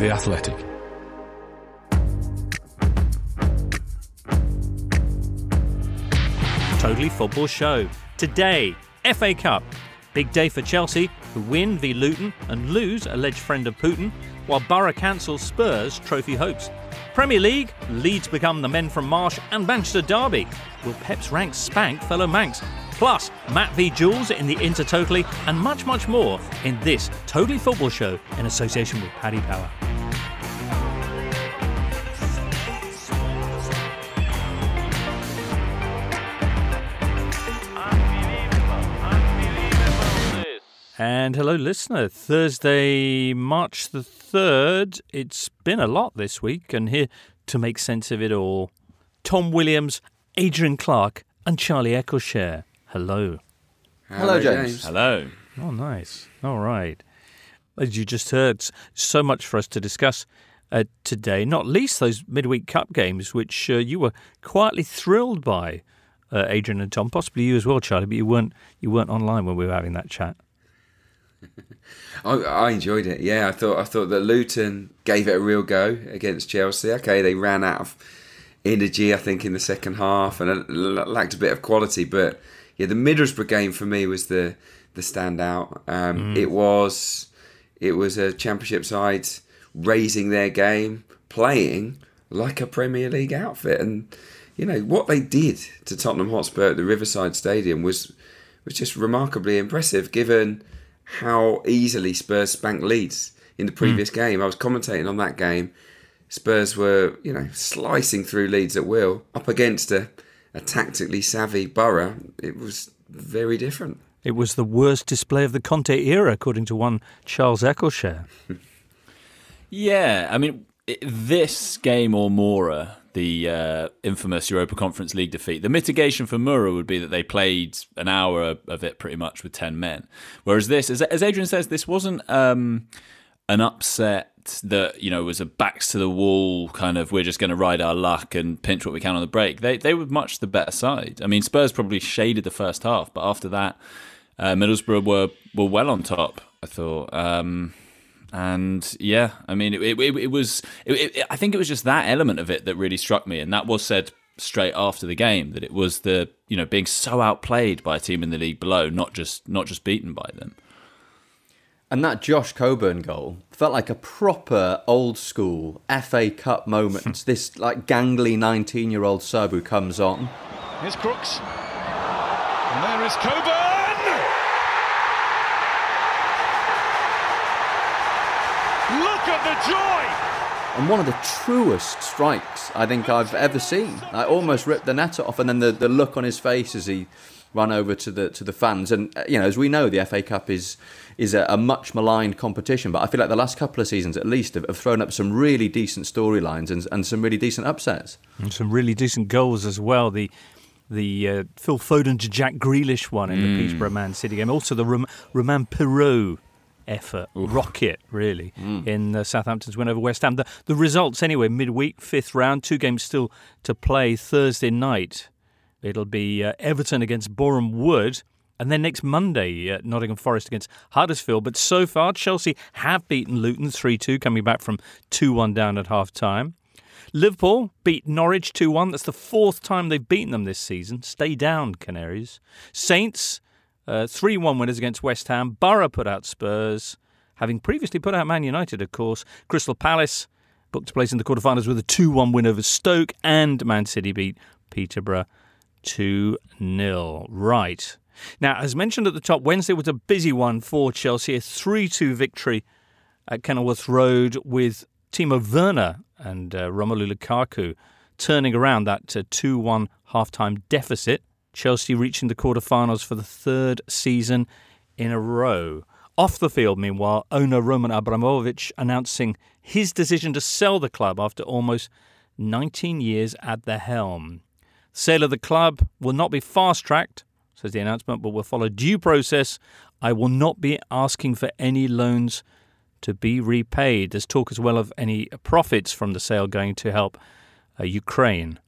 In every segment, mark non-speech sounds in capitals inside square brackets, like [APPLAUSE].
The Athletic. Totally Football Show. Today, FA Cup. Big day for Chelsea, who win v Luton and lose alleged friend of Putin, while Borough cancels Spurs trophy hopes. Premier League, Leeds become the men from Marsch and Manchester Derby. Will Pep's ranks spank fellow Mancs? Plus, Matt v Jules in the Inter Totally, and much, much more in this Totally Football Show in association with Paddy Power. And hello, listener. Thursday, March the 3rd. It's been a lot this week, and here to make sense of it all, Tom Williams, Adrian Clark, and Charlie Eccleshare. Hello. Hello, James. Hello. Oh, nice. All right. As you just heard, so much for us to discuss uh, today, not least those midweek cup games, which uh, you were quietly thrilled by, uh, Adrian and Tom. Possibly you as well, Charlie, but you weren't you weren't online when we were having that chat. [LAUGHS] I, I enjoyed it. Yeah, I thought I thought that Luton gave it a real go against Chelsea. Okay, they ran out of energy, I think, in the second half and lacked a bit of quality. But yeah, the Middlesbrough game for me was the the standout. Um, mm. It was it was a Championship side raising their game, playing like a Premier League outfit, and you know what they did to Tottenham Hotspur at the Riverside Stadium was was just remarkably impressive, given how easily Spurs spanked Leeds in the previous mm. game. I was commentating on that game. Spurs were, you know, slicing through Leeds at will up against a, a tactically savvy Borough. It was very different. It was the worst display of the Conte era, according to one Charles Eccleshare. [LAUGHS] yeah, I mean, this game or Mura the uh, infamous Europa Conference League defeat. The mitigation for Mura would be that they played an hour of it pretty much with 10 men. Whereas this, as, as Adrian says, this wasn't um, an upset that, you know, was a backs to the wall kind of we're just going to ride our luck and pinch what we can on the break. They, they were much the better side. I mean, Spurs probably shaded the first half, but after that, uh, Middlesbrough were, were well on top, I thought. Um, and yeah, I mean, it, it, it was. It, I think it was just that element of it that really struck me, and that was said straight after the game that it was the you know being so outplayed by a team in the league below, not just not just beaten by them. And that Josh Coburn goal felt like a proper old school FA Cup moment. [LAUGHS] this like gangly 19 year old sub who comes on. Here's Crooks. And there is Coburn! Look at the joy! And one of the truest strikes I think I've ever seen. I almost ripped the net off, and then the, the look on his face as he ran over to the to the fans. And uh, you know, as we know, the FA Cup is is a, a, much maligned competition. But I feel like the last couple of seasons, at least, have, have thrown up some really decent storylines and, and some really decent upsets. And some really decent goals as well. The the uh, Phil Foden to Jack Grealish one in mm. the Peterborough Man City game. Also the Rom- Romain Perraud effort, Oof. rocket, really, mm. in uh, Southampton's win over West Ham. The, the results, anyway, midweek, fifth round, two games still to play Thursday night. It'll be uh, Everton against Boreham Wood. And then next Monday, uh, Nottingham Forest against Huddersfield. But so far, Chelsea have beaten Luton 3 2, coming back from 2 1 down at half time. Liverpool beat Norwich 2 1. That's the fourth time they've beaten them this season. Stay down, Canaries. Saints uh, 3 1 winners against West Ham. Borough put out Spurs, having previously put out Man United, of course. Crystal Palace booked a place in the quarterfinals with a 2 1 win over Stoke, and Man City beat Peterborough 2 0. Right. Now, as mentioned at the top, Wednesday was a busy one for Chelsea. A 3 2 victory at Kenilworth Road with Timo Werner and uh, Romelu Lukaku turning around that uh, 2 1 half time deficit. Chelsea reaching the quarterfinals for the third season in a row. Off the field, meanwhile, owner Roman Abramovich announcing his decision to sell the club after almost 19 years at the helm. Sale of the club will not be fast tracked, says the announcement, but will follow due process. I will not be asking for any loans to be repaid. There's talk as well of any profits from the sale going to help uh, Ukraine.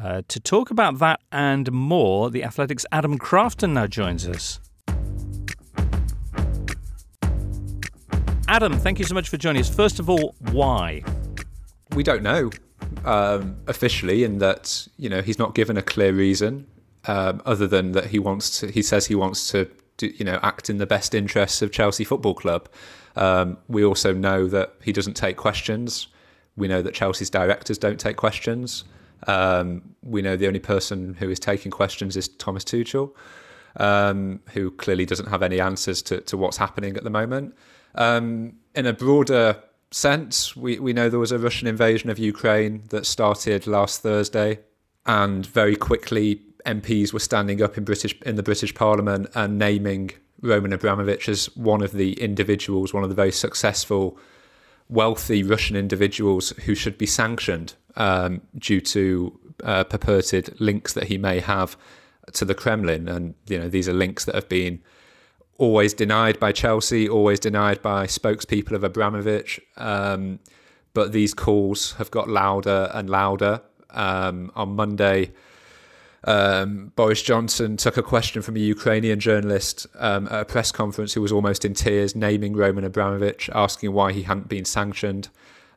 Uh, to talk about that and more, the Athletic's Adam Crafton now joins us. Adam, thank you so much for joining us. First of all, why? We don't know um, officially, in that you know he's not given a clear reason, um, other than that he wants to. He says he wants to, do, you know, act in the best interests of Chelsea Football Club. Um, we also know that he doesn't take questions. We know that Chelsea's directors don't take questions. Um, we know the only person who is taking questions is Thomas Tuchel, um, who clearly doesn't have any answers to, to what's happening at the moment. Um, in a broader sense, we, we know there was a Russian invasion of Ukraine that started last Thursday, and very quickly MPs were standing up in British in the British Parliament and naming Roman Abramovich as one of the individuals, one of the very successful, wealthy Russian individuals who should be sanctioned um, due to uh, purported links that he may have to the Kremlin. And you know these are links that have been always denied by Chelsea, always denied by spokespeople of Abramovich. Um, but these calls have got louder and louder. Um, on Monday, um, Boris Johnson took a question from a Ukrainian journalist um, at a press conference who was almost in tears, naming Roman Abramovich, asking why he hadn't been sanctioned.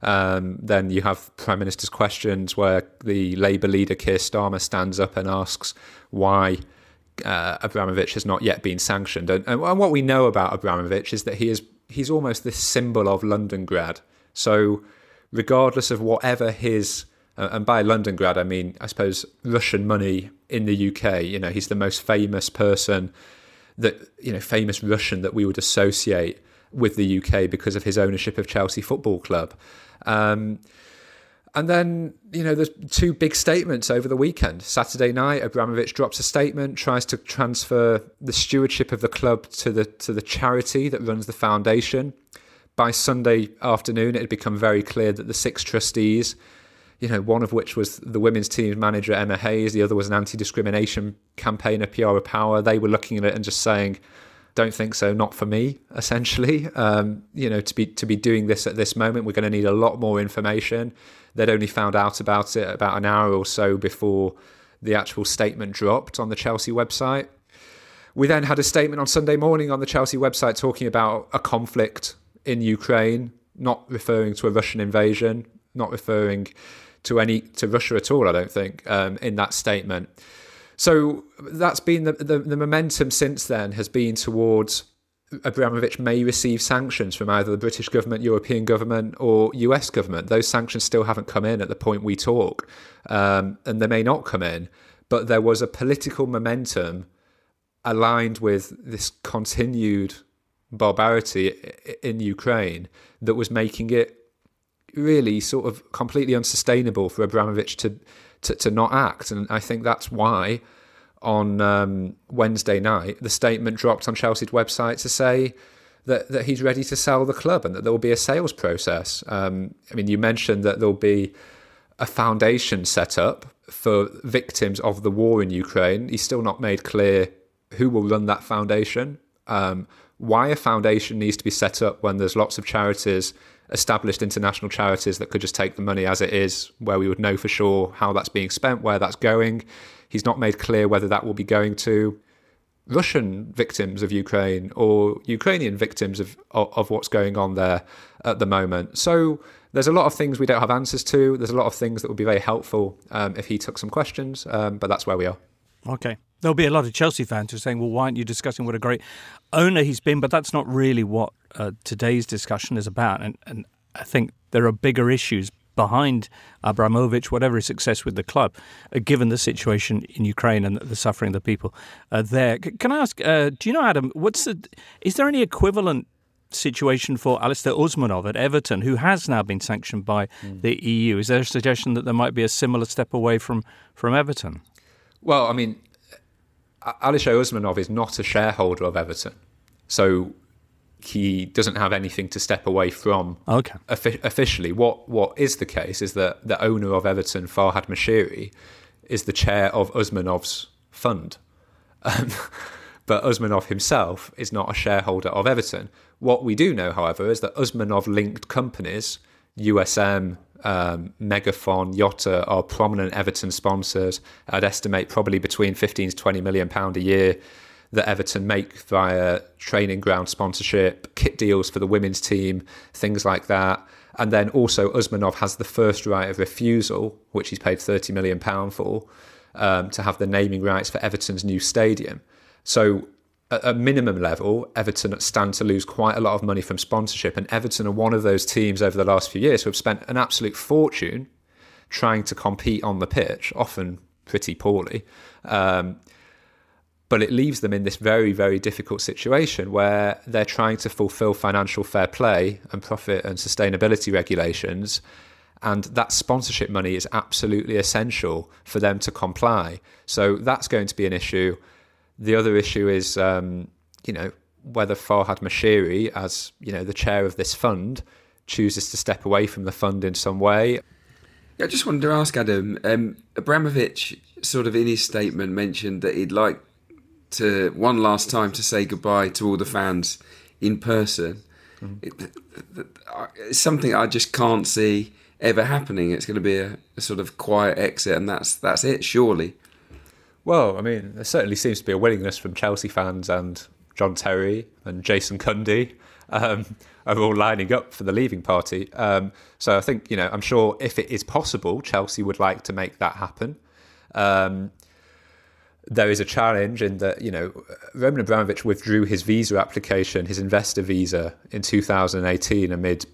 Um, then you have Prime Minister's questions where the Labour leader Keir Starmer stands up and asks why uh, Abramovich has not yet been sanctioned. And, and, what we know about Abramovich is that he is he's almost this symbol of Londongrad. So regardless of whatever his uh, and by Londongrad I mean I suppose Russian money in the UK. You know, he's the most famous person that you know famous Russian that we would associate with the UK because of his ownership of Chelsea Football Club. Um, and then, you know, there's two big statements over the weekend. Saturday night, Abramovich drops a statement, tries to transfer the stewardship of the club to the to the charity that runs the foundation. By Sunday afternoon, it had become very clear that the six trustees, you know, one of which was the women's team manager Emma Hayes, the other was an anti-discrimination campaigner Piara Powar. They were looking at it and just saying, don't think so, not for me. Essentially, um, you know, to be to be doing this at this moment, we're going to need a lot more information. They'd only found out about it about an hour or so before the actual statement dropped on the Chelsea website. We then had a statement on Sunday morning on the Chelsea website talking about a conflict in Ukraine, not referring to a Russian invasion, not referring to any to Russia at all. I don't think um, in that statement. So that's been the, the, the momentum since then has been towards Abramovich may receive sanctions from either the British government, European government, or US government. Those sanctions still haven't come in at the point we talk, um, and they may not come in. But there was a political momentum aligned with this continued barbarity in Ukraine that was making it really sort of completely unsustainable for Abramovich to, to, to not act. And I think that's why on um, Wednesday night, the statement dropped on Chelsea's website to say that, that he's ready to sell the club and that there will be a sales process. Um, I mean, you mentioned that there'll be a foundation set up for victims of the war in Ukraine. He's still not made clear who will run that foundation. Um, why a foundation needs to be set up when there's lots of charities, established international charities that could just take the money as it is, where we would know for sure how that's being spent, where that's going. He's not made clear whether that will be going to Russian victims of Ukraine or Ukrainian victims of, of, of what's going on there at the moment. So there's a lot of things we don't have answers to. There's a lot of things that would be very helpful um, if he took some questions, um, but that's where we are. Okay. There'll be a lot of Chelsea fans who are saying, well, why aren't you discussing what a great owner he's been? But that's not really what uh, today's discussion is about. And, and I think there are bigger issues behind Abramovich, whatever his success with the club, uh, given the situation in Ukraine and the suffering of the people uh, there. C- can I ask, uh, do you know, Adam, what's the, is there any equivalent situation for Alisher Usmanov at Everton, who has now been sanctioned by mm. the EU? Is there a suggestion that there might be a similar step away from, from Everton? Well, I mean, Alisher Usmanov is not a shareholder of Everton. So he doesn't have anything to step away from. Okay. officially, what what is the case is that the owner of Everton, Farhad Moshiri, is the chair of Usmanov's fund, um, [LAUGHS] but Usmanov himself is not a shareholder of Everton. What we do know, however, is that Usmanov-linked companies, USM, um, Megafon, Yota, are prominent Everton sponsors. I'd estimate probably between 15 to 20 million pound a year that Everton make via training ground sponsorship, kit deals for the women's team, things like that. And then also Usmanov has the first right of refusal, which he's paid £30 million for, um, to have the naming rights for Everton's new stadium. So at a minimum level, Everton stand to lose quite a lot of money from sponsorship. And Everton are one of those teams over the last few years who have spent an absolute fortune trying to compete on the pitch, often pretty poorly. Um, but it leaves them in this very, very difficult situation where they're trying to fulfill financial fair play and profit and sustainability regulations. And that sponsorship money is absolutely essential for them to comply. So that's going to be an issue. The other issue is, um, you know, whether Farhad Moshiri, as you know, the chair of this fund, chooses to step away from the fund in some way. I just wanted to ask Adam. Um, Abramovich, sort of in his statement, mentioned that he'd like to one last time to say goodbye to all the fans in person. Mm. It, it's something I just can't see ever happening. It's going to be a, a sort of quiet exit, and that's that's it, surely. Well, I mean, there certainly seems to be a willingness from Chelsea fans and John Terry and Jason Cundy um, are all lining up for the leaving party. Um, so I think, you know, I'm sure if it is possible, Chelsea would like to make that happen. Um, there is a challenge in that, you know, Roman Abramovich withdrew his visa application, his investor visa, in 2018 amid,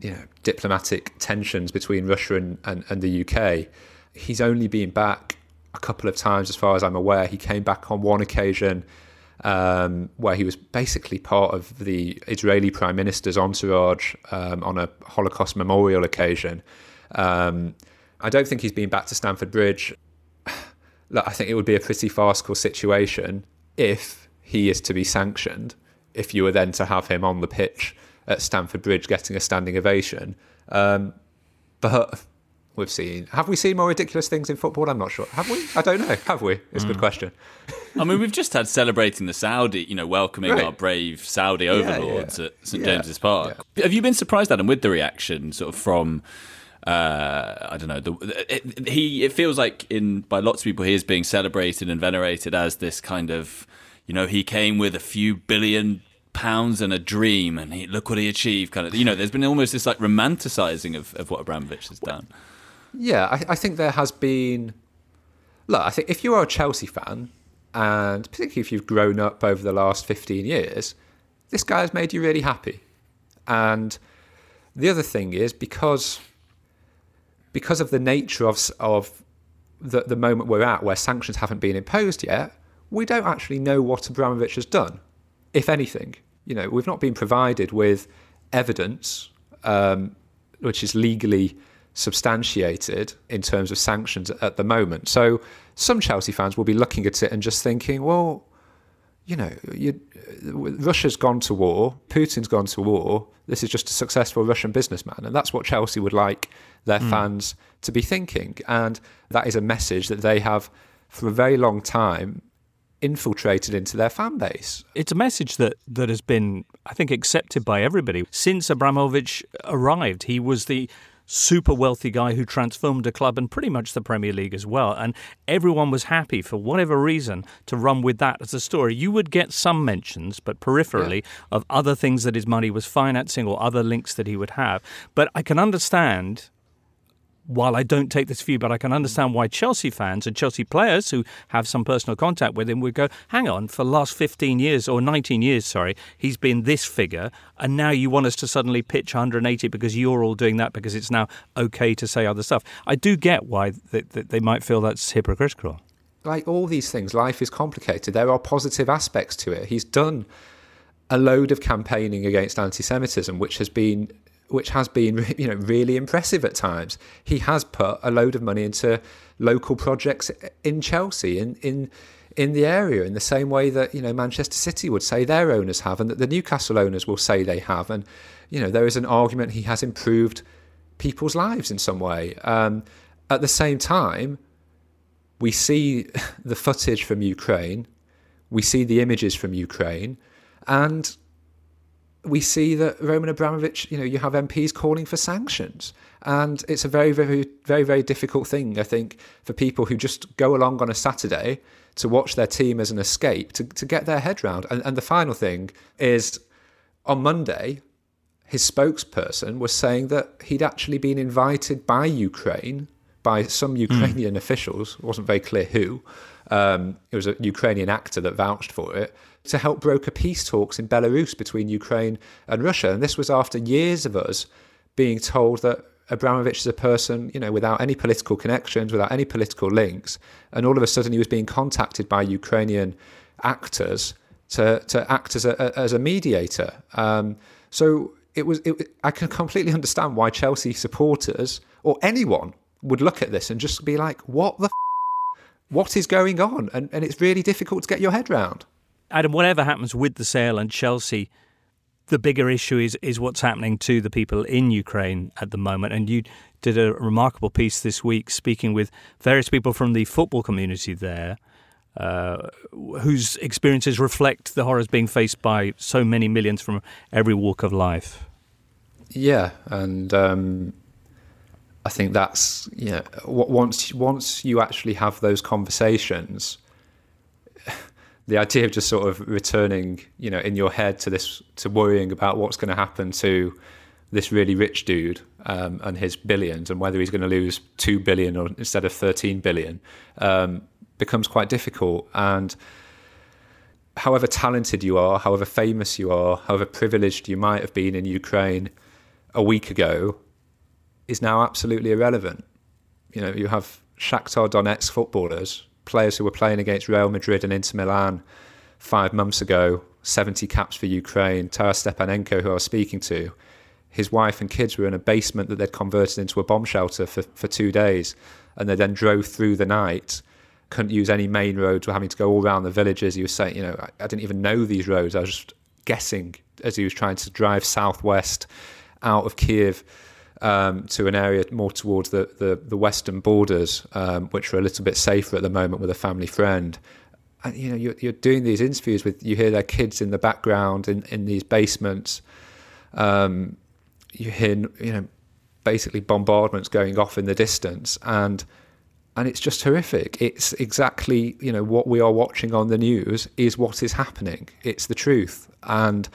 you know, diplomatic tensions between Russia and, and, and the UK. He's only been back a couple of times, as far as I'm aware. He came back on one occasion um, where he was basically part of the Israeli Prime Minister's entourage um, on a Holocaust memorial occasion. Um, I don't think he's been back to Stamford Bridge. [SIGHS] Look, I think it would be a pretty farcical situation if he is to be sanctioned, if you were then to have him on the pitch at Stamford Bridge getting a standing ovation. Um, but we've seen. Have we seen more ridiculous things in football? I'm not sure. Have we? I don't know. Have we? It's a mm. good question. I mean, we've just had celebrating the Saudi, you know, welcoming right. our brave Saudi overlords yeah. at St yeah. James's Park. Have you been surprised, Adam, with the reaction sort of from? Uh, I don't know. The, it, he it feels like in by lots of people he is being celebrated and venerated as this kind of, you know, he came with a few billion pounds and a dream, and he, look what he achieved. Kind of, you know, there's been almost this like romanticizing of, of what Abramovich has done. Yeah, I, I think there has been. Look, I think if you are a Chelsea fan, and particularly if you've grown up over the last 15 years, this guy has made you really happy. And the other thing is because because of the nature of of the, the moment we're at where sanctions haven't been imposed yet, we don't actually know what Abramovich has done, if anything. You know, we've not been provided with evidence um, which is legally substantiated in terms of sanctions at the moment. So some Chelsea fans will be looking at it and just thinking, well, you know, you, Russia's gone to war, Putin's gone to war. This is just a successful Russian businessman, and that's what Chelsea would like their mm. fans to be thinking. And that is a message that they have, for a very long time, infiltrated into their fan base. It's a message that, that has been, I think, accepted by everybody. Since Abramovich arrived, he was the super wealthy guy who transformed a club and pretty much the Premier League as well. And everyone was happy for whatever reason to run with that as a story. You would get some mentions, but peripherally, yeah. of other things that his money was financing or other links that he would have. But I can understand while I don't take this view, but I can understand why Chelsea fans and Chelsea players who have some personal contact with him would go, hang on, for the last 15 years or 19 years, sorry, he's been this figure, and now you want us to suddenly pitch 180 because you're all doing that because it's now okay to say other stuff. I do get why they, they might feel that's hypocritical. Like all these things, life is complicated. There are positive aspects to it. He's done a load of campaigning against anti-Semitism, which has been which has been [LAUGHS] you know really impressive at times. He has put a load of money into local projects in Chelsea in in in the area in the same way that you know Manchester City would say their owners have and that the Newcastle owners will say they have and you know there is an argument he has improved people's lives in some way um, at the same time we see [LAUGHS] the footage from Ukraine we see the images from Ukraine and we see that Roman Abramovich, you know, you have MPs calling for sanctions. And it's a very, very, very, very difficult thing, I think, for people who just go along on a Saturday to watch their team as an escape, to, to get their head round. And, and the final thing is on Monday, his spokesperson was saying that he'd actually been invited by Ukraine, by some Ukrainian mm. officials, it wasn't very clear who, um, it was a Ukrainian actor that vouched for it, to help broker peace talks in Belarus between Ukraine and Russia. And this was after years of us being told that Abramovich is a person, you know, without any political connections, without any political links, and all of a sudden he was being contacted by Ukrainian actors to to act as a as a mediator. Um, so it was. It, I can completely understand why Chelsea supporters or anyone would look at this and just be like, "What the? F- what is going on?" And and it's really difficult to get your head round. Adam, whatever happens with the sale and Chelsea the bigger issue is is what's happening to the people in Ukraine at the moment. And you did a remarkable piece this week, speaking with various people from the football community there, uh, whose experiences reflect the horrors being faced by so many millions from every walk of life. Yeah, and um, I think that's you know once once you actually have those conversations the idea of just sort of returning, you know, in your head to this, to worrying about what's going to happen to this really rich dude um, and his billions and whether he's going to lose 2 billion or instead of 13 billion um, becomes quite difficult. And however talented you are, however famous you are, however privileged you might have been in Ukraine a week ago is now absolutely irrelevant. You know, you have Shakhtar Donetsk footballers players who were playing against Real Madrid and Inter Milan five months ago, 70 caps for Ukraine, Taras Stepanenko, who I was speaking to, his wife and kids were in a basement that they'd converted into a bomb shelter for, for two days. And they then drove through the night, couldn't use any main roads, were having to go all around the villages. He was saying, you know, I, I didn't even know these roads. I was just guessing as he was trying to drive southwest out of Kiev um, to an area more towards the, the, the western borders, um, which are a little bit safer at the moment with a family friend. And you know, you're, you're doing these interviews with you hear their kids in the background in, in these basements. Um, you hear you know basically bombardments going off in the distance, and and it's just horrific. It's exactly you know what we are watching on the news is what is happening. It's the truth, and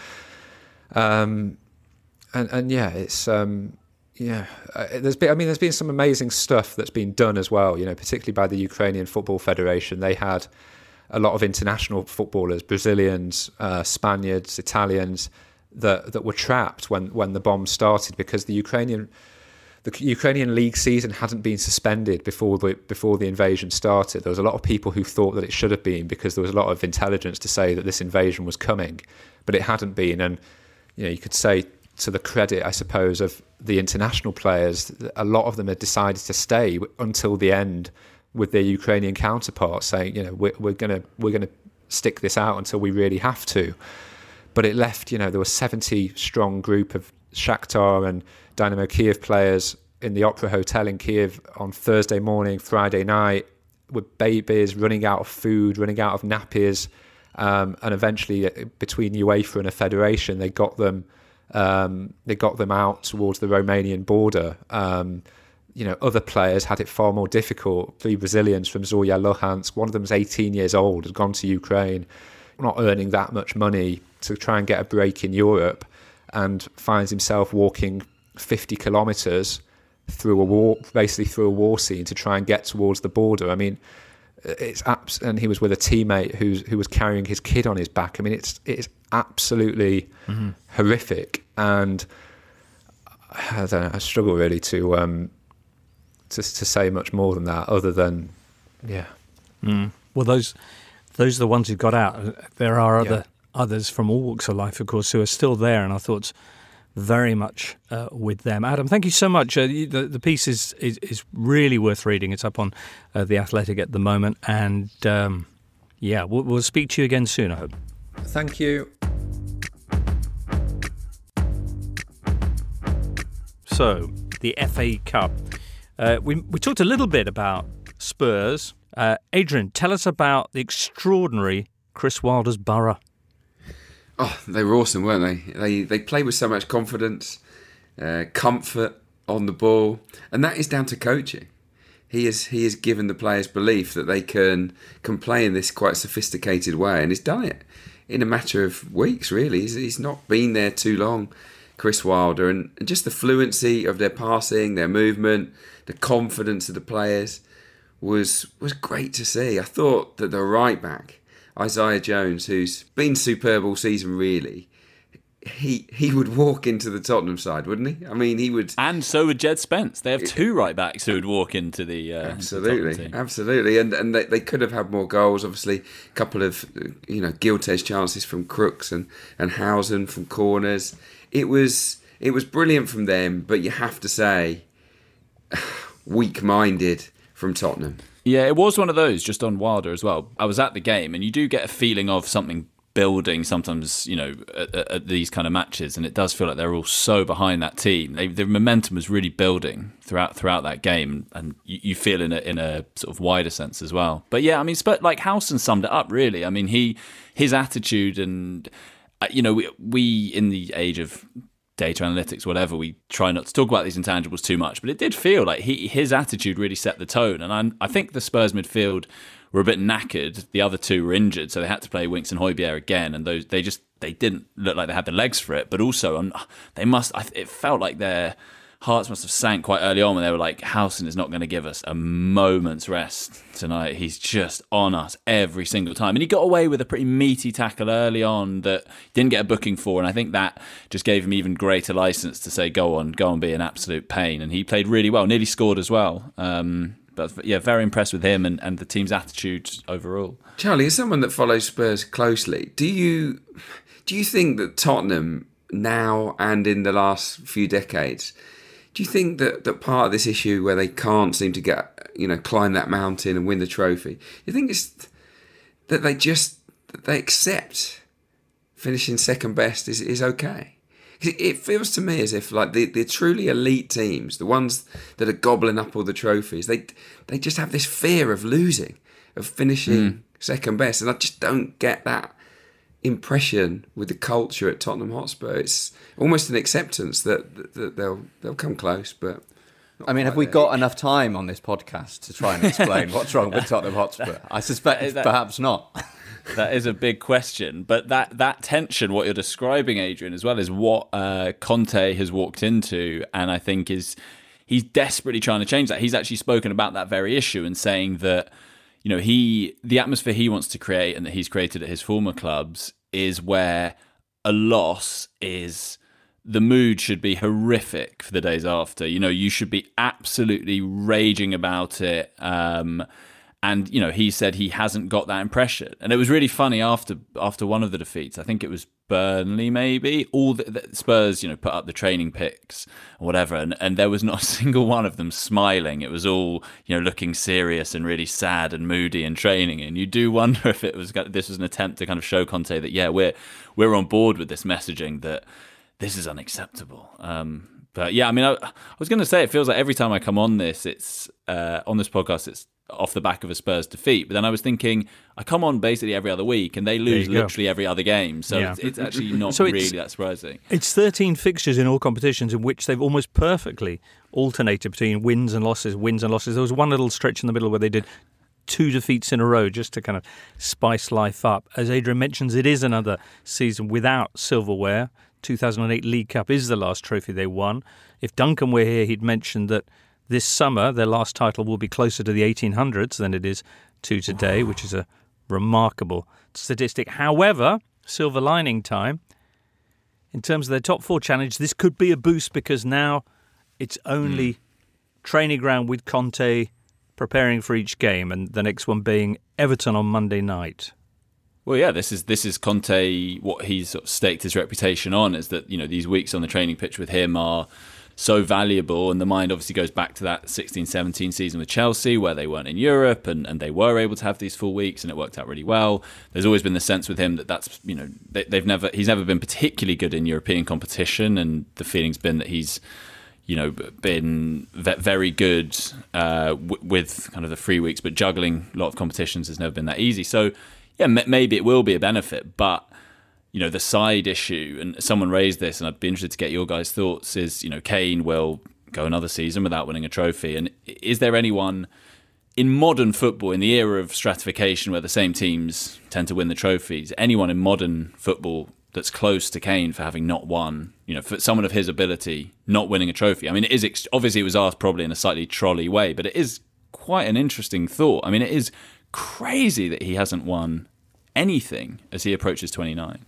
um, and and yeah, it's um, yeah, uh, there's been. I mean, there's been some amazing stuff that's been done as well. You know, particularly by the Ukrainian Football Federation. They had a lot of international footballers, Brazilians, uh, Spaniards, Italians, that that were trapped when when the bomb started because the Ukrainian the Ukrainian league season hadn't been suspended before the before the invasion started. There was a lot of people who thought that it should have been because there was a lot of intelligence to say that this invasion was coming, but it hadn't been. And you know, you could say to the credit, I suppose, of the international players, a lot of them had decided to stay until the end with their Ukrainian counterparts, saying, you know, we're, we're gonna we're gonna stick this out until we really have to. But it left, you know, there was 70 strong group of Shakhtar and Dynamo Kiev players in the Opera Hotel in Kiev on Thursday morning, Friday night, with babies running out of food, running out of nappies, um, and eventually uh, between UEFA and a federation, they got them um, they got them out towards the Romanian border. Um, you know, other players had it far more difficult. Three Brazilians from Zorya Luhansk, one of them was 18 years old, had gone to Ukraine, not earning that much money to try and get a break in Europe, and finds himself walking 50 kilometres through a war, basically through a war scene to try and get towards the border. I mean, it's abs- and he was with a teammate who's who was carrying his kid on his back. I mean, it's it's absolutely mm-hmm. horrific, and I don't know. I struggle really to um to to say much more than that, other than yeah. Mm. Well, those those are the ones who got out. There are other yeah. others from all walks of life, of course, who are still there, and I thought very much uh, with them. Adam, thank you so much. Uh, the, the piece is, is, is really worth reading. It's up on uh, the Athletic at the moment, and um, yeah, we'll, we'll speak to you again soon. I hope. Thank you. So the FA Cup. Uh, we we talked a little bit about Spurs. Uh, Adrian, tell us about the extraordinary Chris Wilder's Borough. Oh, they were awesome, weren't they? They they play with so much confidence, uh, comfort on the ball, and that is down to coaching. he is he has given the players belief that they can can play in this quite sophisticated way, and he's done it in a matter of weeks. Really, he's, he's not been there too long. Chris Wilder and, and just the fluency of their passing, their movement, the confidence of the players was was great to see. I thought that the right back Isaiah Jones, who's been superb all season, really, he he would walk into the Tottenham side, wouldn't he? I mean, he would. And so would Jed Spence. They have two right backs who would walk into the uh, absolutely, the absolutely, and and they, they could have had more goals. Obviously, a couple of you know guilty chances from Crooks and and Howson from corners. It was it was brilliant from them, but you have to say, [SIGHS] weak-minded from Tottenham. Yeah, it was one of those just on Wilder as well. I was at the game, and you do get a feeling of something building sometimes, you know, at, at, these kind of matches, and it does feel like they're all so behind that team. They, the momentum was really building throughout throughout that game, and you, you, feel in a in a sort of wider sense as well. But yeah, I mean, but like Howson summed it up really. I mean, he his attitude and uh, you know we we in the age of data analytics, whatever, we try not to talk about these intangibles too much. But it did feel like he his attitude really set the tone, and I, I think the Spurs midfield were a bit knackered. The other two were injured, so they had to play Winks and Højbjerg again, and those they just they didn't look like they had the legs for it. But also, um, they must. It felt like their hearts must have sank quite early on when they were like, Howson is not going to give us a moment's rest tonight. He's just on us every single time. And he got away with a pretty meaty tackle early on that didn't get a booking for. And I think that just gave him even greater license to say, go on, go and be an absolute pain. And he played really well, nearly scored as well. Um, but yeah, very impressed with him and, and the team's attitude overall. Charlie, as someone that follows Spurs closely, do you do you think that Tottenham now and in the last few decades do you think that, that part of this issue where they can't seem to get, you know, climb that mountain and win the trophy, you think it's that they just that they accept finishing second best is, is okay? It feels to me as if like the, the truly elite teams, the ones that are gobbling up all the trophies, they they just have this fear of losing, of finishing mm. second best, and I just don't get that impression with the culture at Tottenham Hotspur. It's almost an acceptance that, that they'll they'll come close, but. I mean, have we got enough time on this podcast to try and explain what's wrong with [LAUGHS] Tottenham Hotspur? I suspect that, perhaps not. [LAUGHS] that is a big question, but that that tension, what you're describing, Adrian, as well, is what uh, Conte has walked into, and I think is he's desperately trying to change that. He's actually spoken about that very issue and saying that you know, he the atmosphere he wants to create and that he's created at his former clubs is where a loss is the mood should be horrific for the days after. You know, you should be absolutely raging about it. Um, and you know he said he hasn't got that impression and it was really funny after after one of the defeats i think it was burnley maybe? All the, the spurs you know put up the training pics or whatever and, and there was not a [LAUGHS] single one of them smiling. It was all you know looking serious and really sad and moody and training and you do wonder [LAUGHS] if it was this was an attempt to kind of show conte that yeah we're we're on board with this messaging that this is unacceptable. Um, but yeah, I mean, I, I was going to say it feels like every time I come on this, it's uh, on this podcast, it's off the back of a Spurs defeat. But then I was thinking, I come on basically every other week, and they lose literally go. every other game. So yeah. it's, it's, actually not [LAUGHS] so really that surprising. It's 13 fixtures in all competitions in which they've almost perfectly alternated between wins and losses, wins and losses. There was one little stretch in the middle where they did two defeats in a row just to kind of spice life up. As Adrian mentions, it is another season without silverware. 2008 League Cup is the last trophy they won. If Duncan were here, he'd mention that this summer, their last title will be closer to the 1800s than it is to today, which is a remarkable statistic. However, silver lining time, in terms of their top four challenge, this could be a boost because now it's only mm. training ground with Conte preparing for each game, and the next one being Everton on Monday night. Well, yeah, this is this is Conte. What he's sort of staked his reputation on is that you know these weeks on the training pitch with him are so valuable. And the mind obviously goes back to that 16 17 season with Chelsea, where they weren't in Europe and, and they were able to have these full weeks and it worked out really well. There's always been the sense with him that that's, you know, they, they've never, he's never been particularly good in European competition. And the feeling's been that he's, you know, been very good uh, with kind of the three weeks, but juggling a lot of competitions has never been that easy. So, yeah, maybe it will be a benefit, but you know, the side issue, and someone raised this, and I'd be interested to get your guys' thoughts. Is you know, Kane will go another season without winning a trophy. And is there anyone in modern football, in the era of stratification where the same teams tend to win the trophies, anyone in modern football that's close to Kane for having not won, you know, for someone of his ability, not winning a trophy? I mean, it is ex- obviously it was asked probably in a slightly trolley way, but it is quite an interesting thought. I mean, it is crazy that he hasn't won anything as he approaches 29.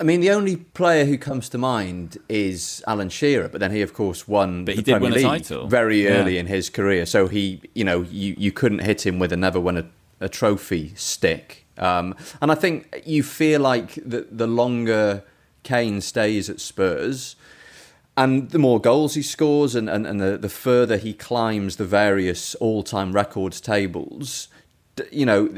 I mean, the only player who comes to mind is Alan Shearer, but then he, of course, won But the he did Premier win a League title. very early Yeah. in his career. So he, you know, you, you couldn't hit him with a never win a, a trophy stick. Um, and I think you feel like the, the longer Kane stays at Spurs, and the more goals he scores and, and, and the, the further he climbs the various all-time records tables, you know,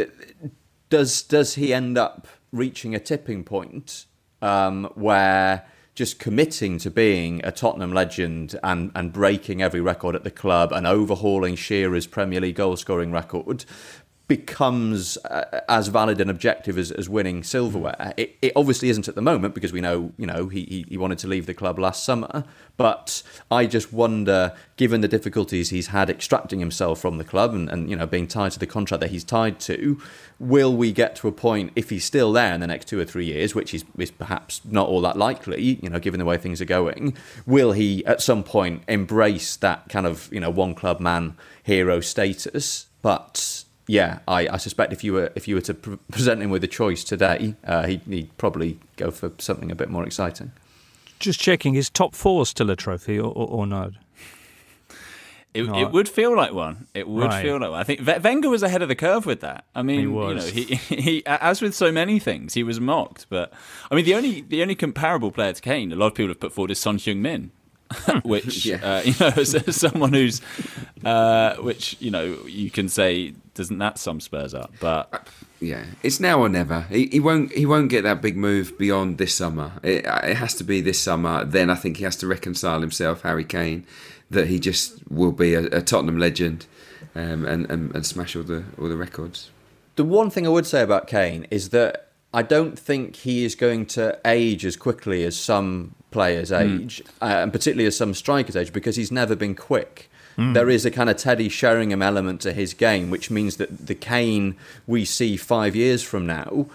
does does he end up reaching a tipping point um, where just committing to being a Tottenham legend and, and breaking every record at the club and overhauling Shearer's Premier League goal scoring record becomes uh, as valid an objective as, as winning silverware. It, it obviously isn't at the moment because we know you know he, he, he wanted to leave the club last summer. But I just wonder, given the difficulties he's had extracting himself from the club and, and you know being tied to the contract that he's tied to, will we get to a point if he's still there in the next two or three years, which is, is perhaps not all that likely, you know, given the way things are going, will he at some point embrace that kind of you know one club man hero status? But yeah, I, I suspect if you were if you were to pr- [LAUGHS] present him with a choice today, uh, he'd, he'd probably go for something a bit more exciting. Just checking, is top four still a trophy or, or, or not? It, No. it would feel like one. It would Right. feel like one. I think Ve- Wenger was ahead of the curve with that. I mean, He you know, he, [LAUGHS] he as with so many things, he was mocked. But I mean, the only the only comparable player to Kane, a lot of people have put forward is Son Heung Min, [LAUGHS] which Yeah. uh, you know, [LAUGHS] as, as someone who's, uh, which you know, you can say, doesn't that sum Spurs up? But Yeah, it's now or never. He, he won't. He won't get that big move beyond this summer. It, it has to be this summer. Then I think he has to reconcile himself, Harry Kane, that he just will be a, a Tottenham legend, um, and, and and smash all the all the records. The one thing I would say about Kane is that I don't think he is going to age as quickly as some players age, uh, and particularly as some strikers age, because he's never been quick. There is a kind of Teddy Sheringham element to his game, which means that the Kane we see five years from now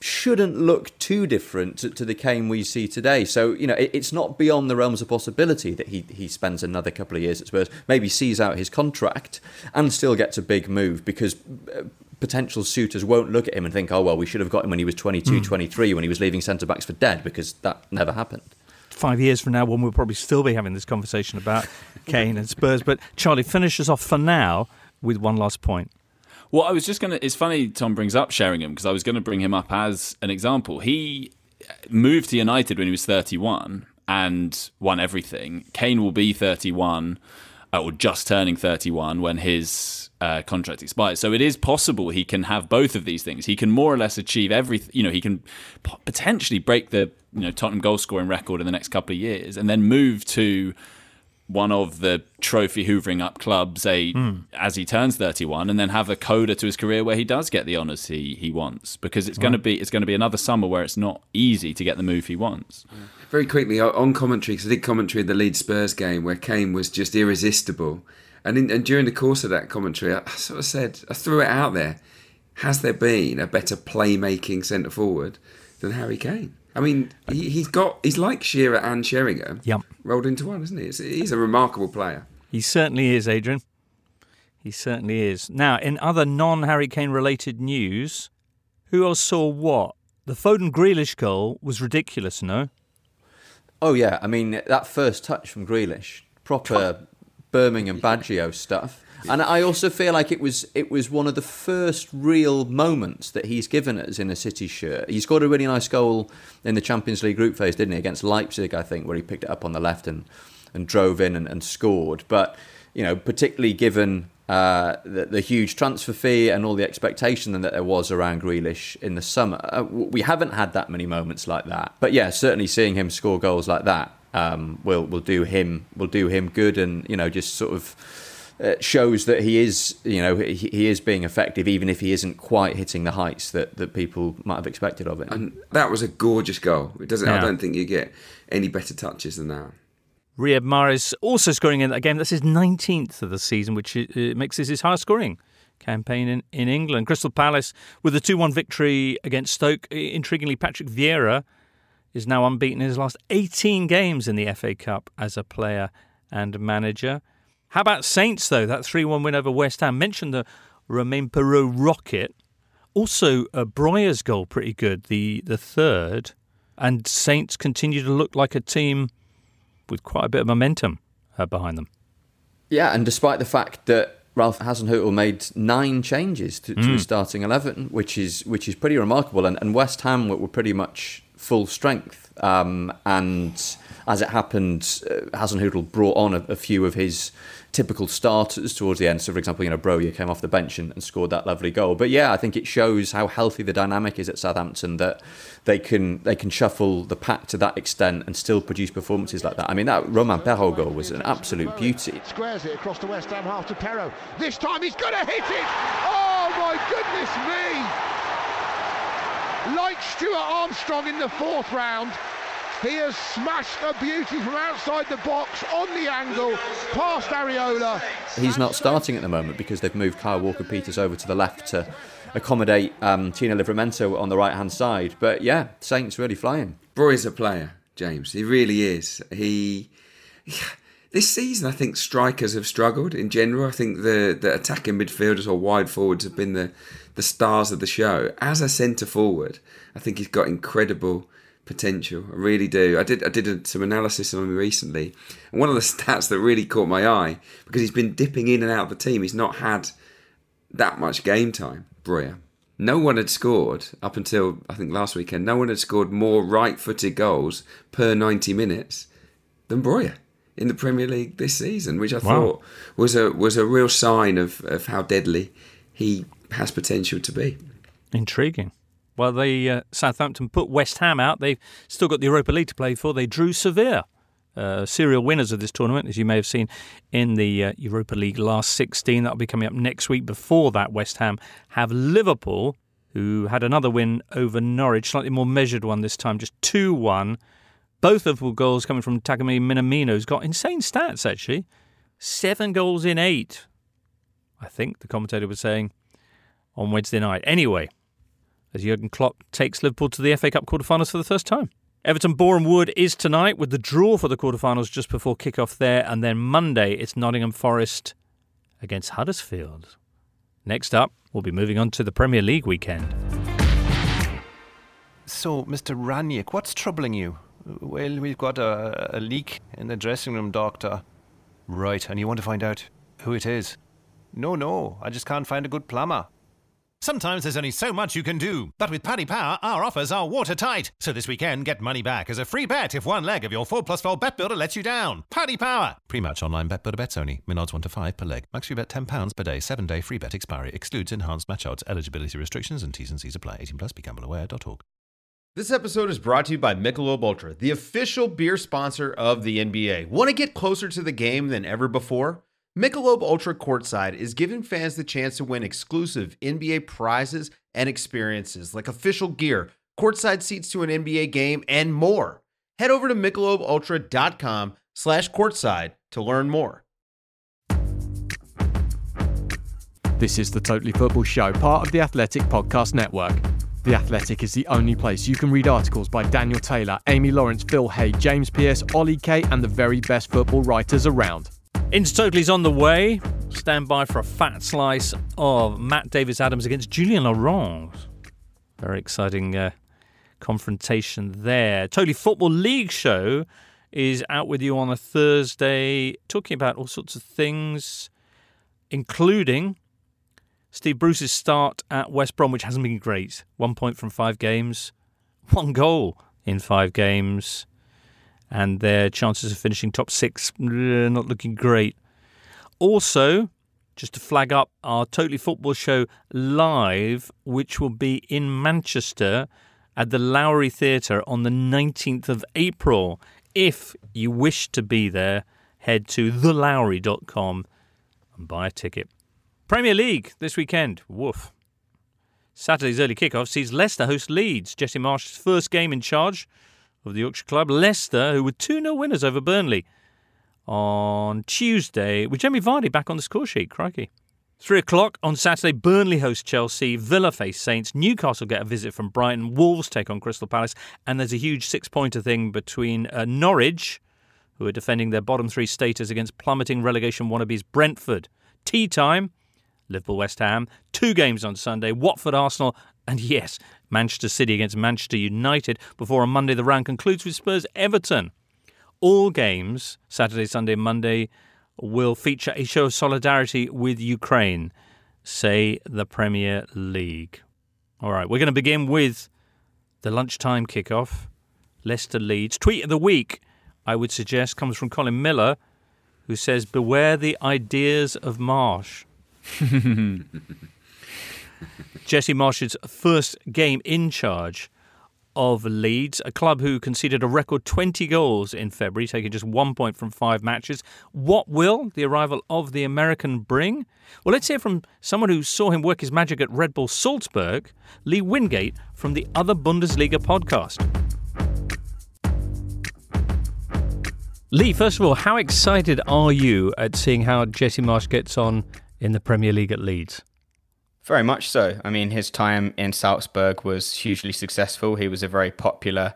shouldn't look too different to, to the Kane we see today. So, you know, it, it's not beyond the realms of possibility that he, he spends another couple of years at Spurs, maybe sees out his contract and still gets a big move because uh, potential suitors won't look at him and think, oh, well, we should have got him when he was 22, 23, when he was leaving centre backs for dead because that never happened. Five years from now, when we'll probably still be having this conversation about [LAUGHS] Kane and Spurs. But Charlie, finish us off for now with one last point. Well, I was just going to. It's funny Tom brings up Sheringham because I was going to bring him up as an example. He moved to United when he was 31 and won everything. Kane will be 31 uh, or just turning 31 when his uh, contract expires. So it is possible he can have both of these things. He can more or less achieve everything. You know, he can p- potentially break the you know Tottenham goal scoring record in the next couple of years and then move to one of the trophy hoovering up clubs a, hmm. as he turns 31 and then have a coda to his career where he does get the honours he, he wants. Because it's going to be it's going to be another summer where it's not easy to get the move he wants. Very quickly on commentary, because I did commentary at the Leeds Spurs game where Kane was just irresistible, and in, and during the course of that commentary, I, I sort of said, I threw it out there: Has there been a better playmaking centre forward than Harry Kane? I mean, he, he's got he's like Shearer and Sheringham Yep. rolled into one, isn't he? It's, he's a remarkable player. He certainly is, Adrian. He certainly is. Now, in other non Harry Kane related news, who else saw what? The Foden Grealish goal was ridiculous, no? Oh yeah, I mean that first touch from Grealish, proper Birmingham Baggio stuff. And I also feel like it was it was one of the first real moments that he's given us in a City shirt. He scored a really nice goal in the Champions League group phase, didn't he, against Leipzig, I think, where he picked it up on the left and, and drove in and, and scored. But you know, particularly given uh, the, the huge transfer fee and all the expectation that there was around Grealish in the summer. Uh, we haven't had that many moments like that. But yeah, certainly seeing him score goals like that um, will will do him will do him good, and you know just sort of. Uh, shows that he is, you know, he, he is being effective, even if he isn't quite hitting the heights that, that people might have expected of him. And that was a gorgeous goal. It doesn't. I don't think you get any better touches than that. Riyad Mahrez also scoring in that game. That's his 19th of the season, which uh, makes this his highest scoring campaign in, in England. Crystal Palace with a 2 1 victory against Stoke. Intriguingly, Patrick Vieira is now unbeaten in his last 18 games in the FA Cup as a player and manager. How about Saints, though? That 3 1 win over West Ham. Mentioned the Romain Perraud rocket. Also, uh, Broja's goal, pretty good, the, the third. And Saints continue to look like a team with quite a bit of momentum uh, behind them. Yeah, and despite the fact that Ralph Hasenhüttl made nine changes to, to mm. his starting eleven, which is which is pretty remarkable, and, and West Ham were, were pretty much full strength. Um, and as it happened, uh, brought on a, a, few of his typical starters towards the end. So, for example, you know, Broja came off the bench and, and, scored that lovely goal. But yeah, I think it shows how healthy the dynamic is at Southampton that they can they can shuffle the pack to that extent and still produce performances like that. I mean, that Romain Perraud goal was an absolute beauty. Squares it across the West Ham half to Perraud. This time he's going to hit it. Oh my goodness me! Like Stuart Armstrong in the fourth round, he has smashed a beauty from outside the box on the angle, past Areola. He's not starting at the moment because they've moved Kyle Walker Peters over to the left to accommodate um, Tino Livramento on the right hand side. But yeah, Saints really flying. Broja's a player, James. He really is. He. This season, I think strikers have struggled in general. I think the, the attacking midfielders or wide forwards have been the, the stars of the show. As a centre forward, I think he's got incredible potential. I really do. I did I did some analysis on him recently, and one of the [LAUGHS] stats that really caught my eye because he's been dipping in and out of the team. He's not had that much game time. Broja. No one had scored up until I think last weekend. No one had scored more right-footed goals per 90 minutes than Broja in the Premier League this season, which I wow. thought was a was a real sign of, of how deadly he has potential to be. Intriguing. Well, they uh, Southampton put West Ham out. They've still got the Europa League to play for. They drew Sevilla, uh, serial winners of this tournament, as you may have seen in the uh, Europa League last 16. That'll be coming up next week. Before that, West Ham have Liverpool, who had another win over Norwich, slightly more measured one this time, just 2 1. Both of the goals coming from Takumi Minamino, who's got insane stats, actually. Seven goals in eight, I think the commentator was saying on Wednesday night. Anyway, as Jurgen Klopp takes Liverpool to the FA Cup quarterfinals for the first time. Everton Boreham Wood is tonight with the draw for the quarterfinals just before kick-off there, and then Monday it's Nottingham Forest against Huddersfield. Next up, we'll be moving on to the Premier League weekend. So, Mr. Rangnick, what's troubling you? Well, we've got a, a leak in the dressing room, Doctor. Right, and you want to find out who it is? No, no, I just can't find a good plumber. Sometimes there's only so much you can do. But with Paddy Power, our offers are watertight. So this weekend, get money back as a free bet if one leg of your 4 plus 4 bet builder lets you down. Paddy Power. Pre-match online bet builder bets only. Min odds 1 to 5 per leg. Max free bet £10 per day. 7 day free bet expiry. Excludes enhanced match odds. Eligibility restrictions and T's and C's apply. 18 plus. BeGambleAware.org. This episode is brought to you by Michelob Ultra, the official beer sponsor of the NBA. Want to get closer to the game than ever before? Michelob Ultra Courtside is giving fans the chance to win exclusive NBA prizes and experiences like official gear, courtside seats to an NBA game, and more. Head over to michelobultra.com slash courtside to learn more. This is the Totally Football Show, part of the Athletic Podcast Network. The Athletic is the only place you can read articles by Daniel Taylor, Amy Lawrence, Phil Hay, James Pearce, Ollie Kay, and the very best football writers around. Inter Totally's on the way. Stand by for a fat slice of Matt Davis Adams against Julien Laurent. Very exciting uh, confrontation there. Totally Football League show is out with you on a Thursday, talking about all sorts of things, including Steve Bruce's start at West Brom, which hasn't been great. One point from five games, one goal in five games and their chances of finishing top six eh, not looking great. Also, just to flag up our Totally Football show live, which will be in Manchester at the Lowry Theatre on the 19th of April. If you wish to be there, head to thelowry.com and buy a ticket. Premier League this weekend. Woof. Saturday's early kickoff sees Leicester host Leeds. Jesse Marsch's first game in charge of the Yorkshire club. Leicester, who were 2 0 winners over Burnley on Tuesday with Jamie Vardy back on the score sheet. Crikey. Three o'clock on Saturday, Burnley host Chelsea, Villa face Saints, Newcastle get a visit from Brighton, Wolves take on Crystal Palace, and there's a huge six pointer thing between uh, Norwich, who are defending their bottom three status against plummeting relegation wannabes Brentford. Tea time, Liverpool West Ham, two games on Sunday, Watford Arsenal, and yes, Manchester City against Manchester United before on Monday the round concludes with Spurs Everton. All games, Saturday, Sunday, Monday, will feature a show of solidarity with Ukraine, say the Premier League. All right, we're going to begin with the lunchtime kickoff. Leicester Leeds. Tweet of the week, I would suggest, comes from Colin Miller, who says, Beware the ideas of Marsch. [LAUGHS] Jesse Marsch's first game in charge of Leeds, a club who conceded a record 20 goals in February, taking just one point from five matches. What will the arrival of the American bring? Well, let's hear from someone who saw him work his magic at Red Bull Salzburg, Lee Wingate from the Other Bundesliga podcast. Lee, first of all, how excited are you at seeing how Jesse Marsh gets on in the Premier League at Leeds? Very much so. I mean, his time in Salzburg was hugely successful. He was a very popular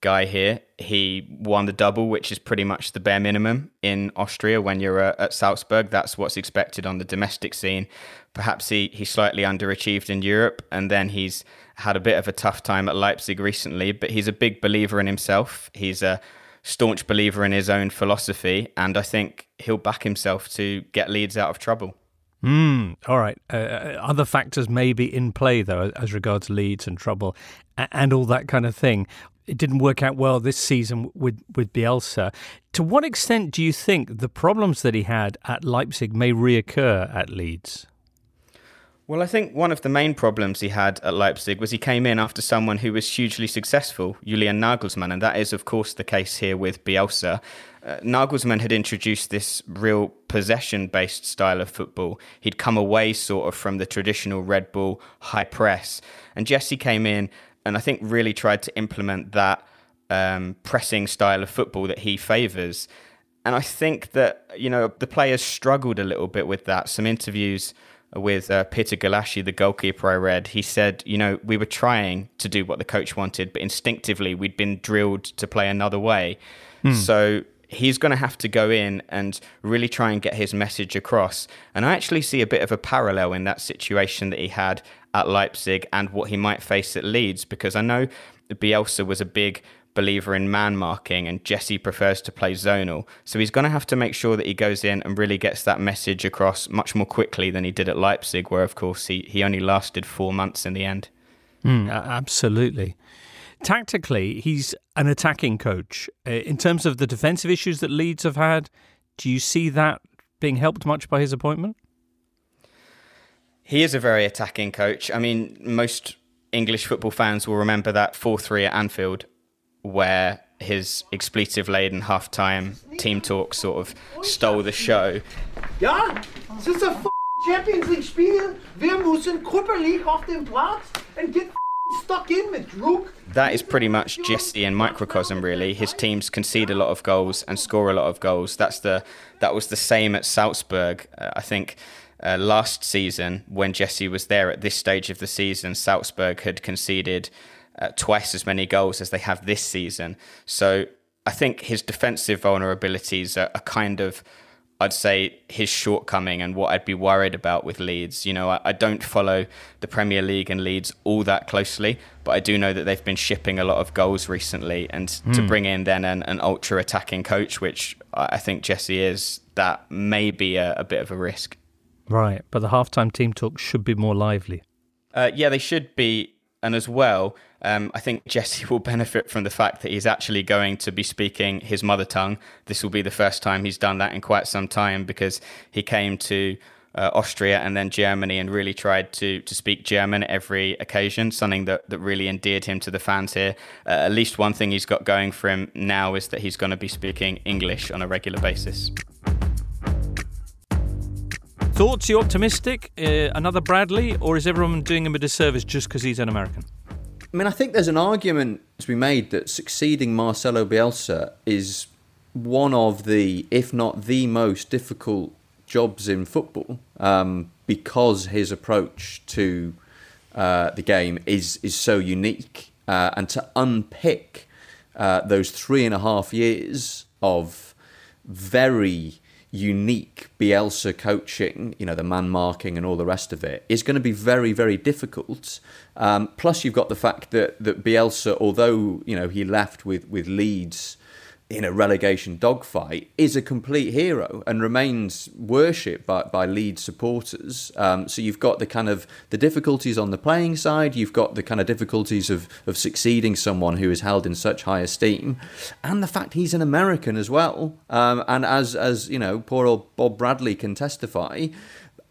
guy here. He won the double, which is pretty much the bare minimum in Austria when you're uh, at Salzburg. That's what's expected on the domestic scene. Perhaps he, he slightly underachieved in Europe, and then he's had a bit of a tough time at Leipzig recently, but he's a big believer in himself. He's a staunch believer in his own philosophy, and I think he'll back himself to get Leeds out of trouble. Mm, all right. Uh, uh, other factors may be in play, though, as regards Leeds and trouble and all that kind of thing. It didn't work out well this season with, with Bielsa. To what extent do you think the problems that he had at Leipzig may reoccur at Leeds? Well, I think one of the main problems he had at Leipzig was he came in after someone who was hugely successful, Julian Nagelsmann, and that is, of course, the case here with Bielsa. Uh, Nagelsmann had introduced this real possession based style of football. He'd come away sort of from the traditional Red Bull high press. And Jesse came in and I think really tried to implement that um, pressing style of football that he favours. And I think that, you know, the players struggled a little bit with that. Some interviews with uh, Peter Gulácsi, the goalkeeper I read, he said, you know, we were trying to do what the coach wanted, but instinctively we'd been drilled to play another way. Mm. So he's going to have to go in and really try and get his message across. And I actually see a bit of a parallel in that situation that he had at Leipzig and what he might face at Leeds, because I know Bielsa was a big believer in man marking and Jesse prefers to play zonal. So he's going to have to make sure that he goes in and really gets that message across much more quickly than he did at Leipzig, where, of course, he, he only lasted four months in the end. Mm, absolutely. Tactically, he's an attacking coach. Uh, in terms of the defensive issues that Leeds have had, do you see that being helped much by his appointment? He is a very attacking coach. I mean, most English football fans will remember that 4 3 at Anfield, where his expletive laden half time team talk sort of stole the show. Ja, es ist ein Champions League Spiel. Wir müssen körperlich auf dem Platz und get stuck in with Rook. That is pretty much Jesse in microcosm, really. His teams concede a lot of goals and score a lot of goals. That's the that was the same at Salzburg. Uh, I think uh, last season when Jesse was there at this stage of the season, Salzburg had conceded uh, twice as many goals as they have this season. So I think his defensive vulnerabilities are, are kind of I'd say his shortcoming and what I'd be worried about with Leeds. You know, I, I, don't follow the Premier League and Leeds all that closely, but I do know that they've been shipping a lot of goals recently. And mm. to hmm. bring in then an, an ultra attacking coach, which I think Jesse is, that may be a, a bit of a risk. Right, but the halftime team talk should be more lively. Uh, yeah, they should be. And as well, um, I think Jesse [LAUGHS] will benefit from the fact that he's actually going to be speaking his mother tongue. This will be the first time he's done that in quite some time because he came to uh, Austria and then Germany and really tried to to speak German every occasion, something that, that really endeared him to the fans here. Uh, at least one thing he's got going for him now is that he's going to be speaking English on a regular basis. Thoughts? You optimistic? Uh, another Bradley, or is everyone doing him a disservice just because he's an American? I mean, I think there's an argument to be made that succeeding Marcelo Bielsa is one of the, if not the most difficult jobs in football um, because his approach to uh, the game is is so unique, uh, and to unpick uh, those three and a half years of very unique Bielsa coaching, you know, the man marking and all the rest of it, is going to be very, very difficult. Um, plus, you've got the fact that that Bielsa, although you know he left with with Leeds in a relegation dogfight, is a complete hero and remains worshipped by, by Leeds supporters. Um, so you've got the kind of the difficulties on the playing side, you've got the kind of difficulties of, of succeeding someone who is held in such high esteem, and the fact he's an American as well. Um, and as as you know, poor old Bob Bradley can testify.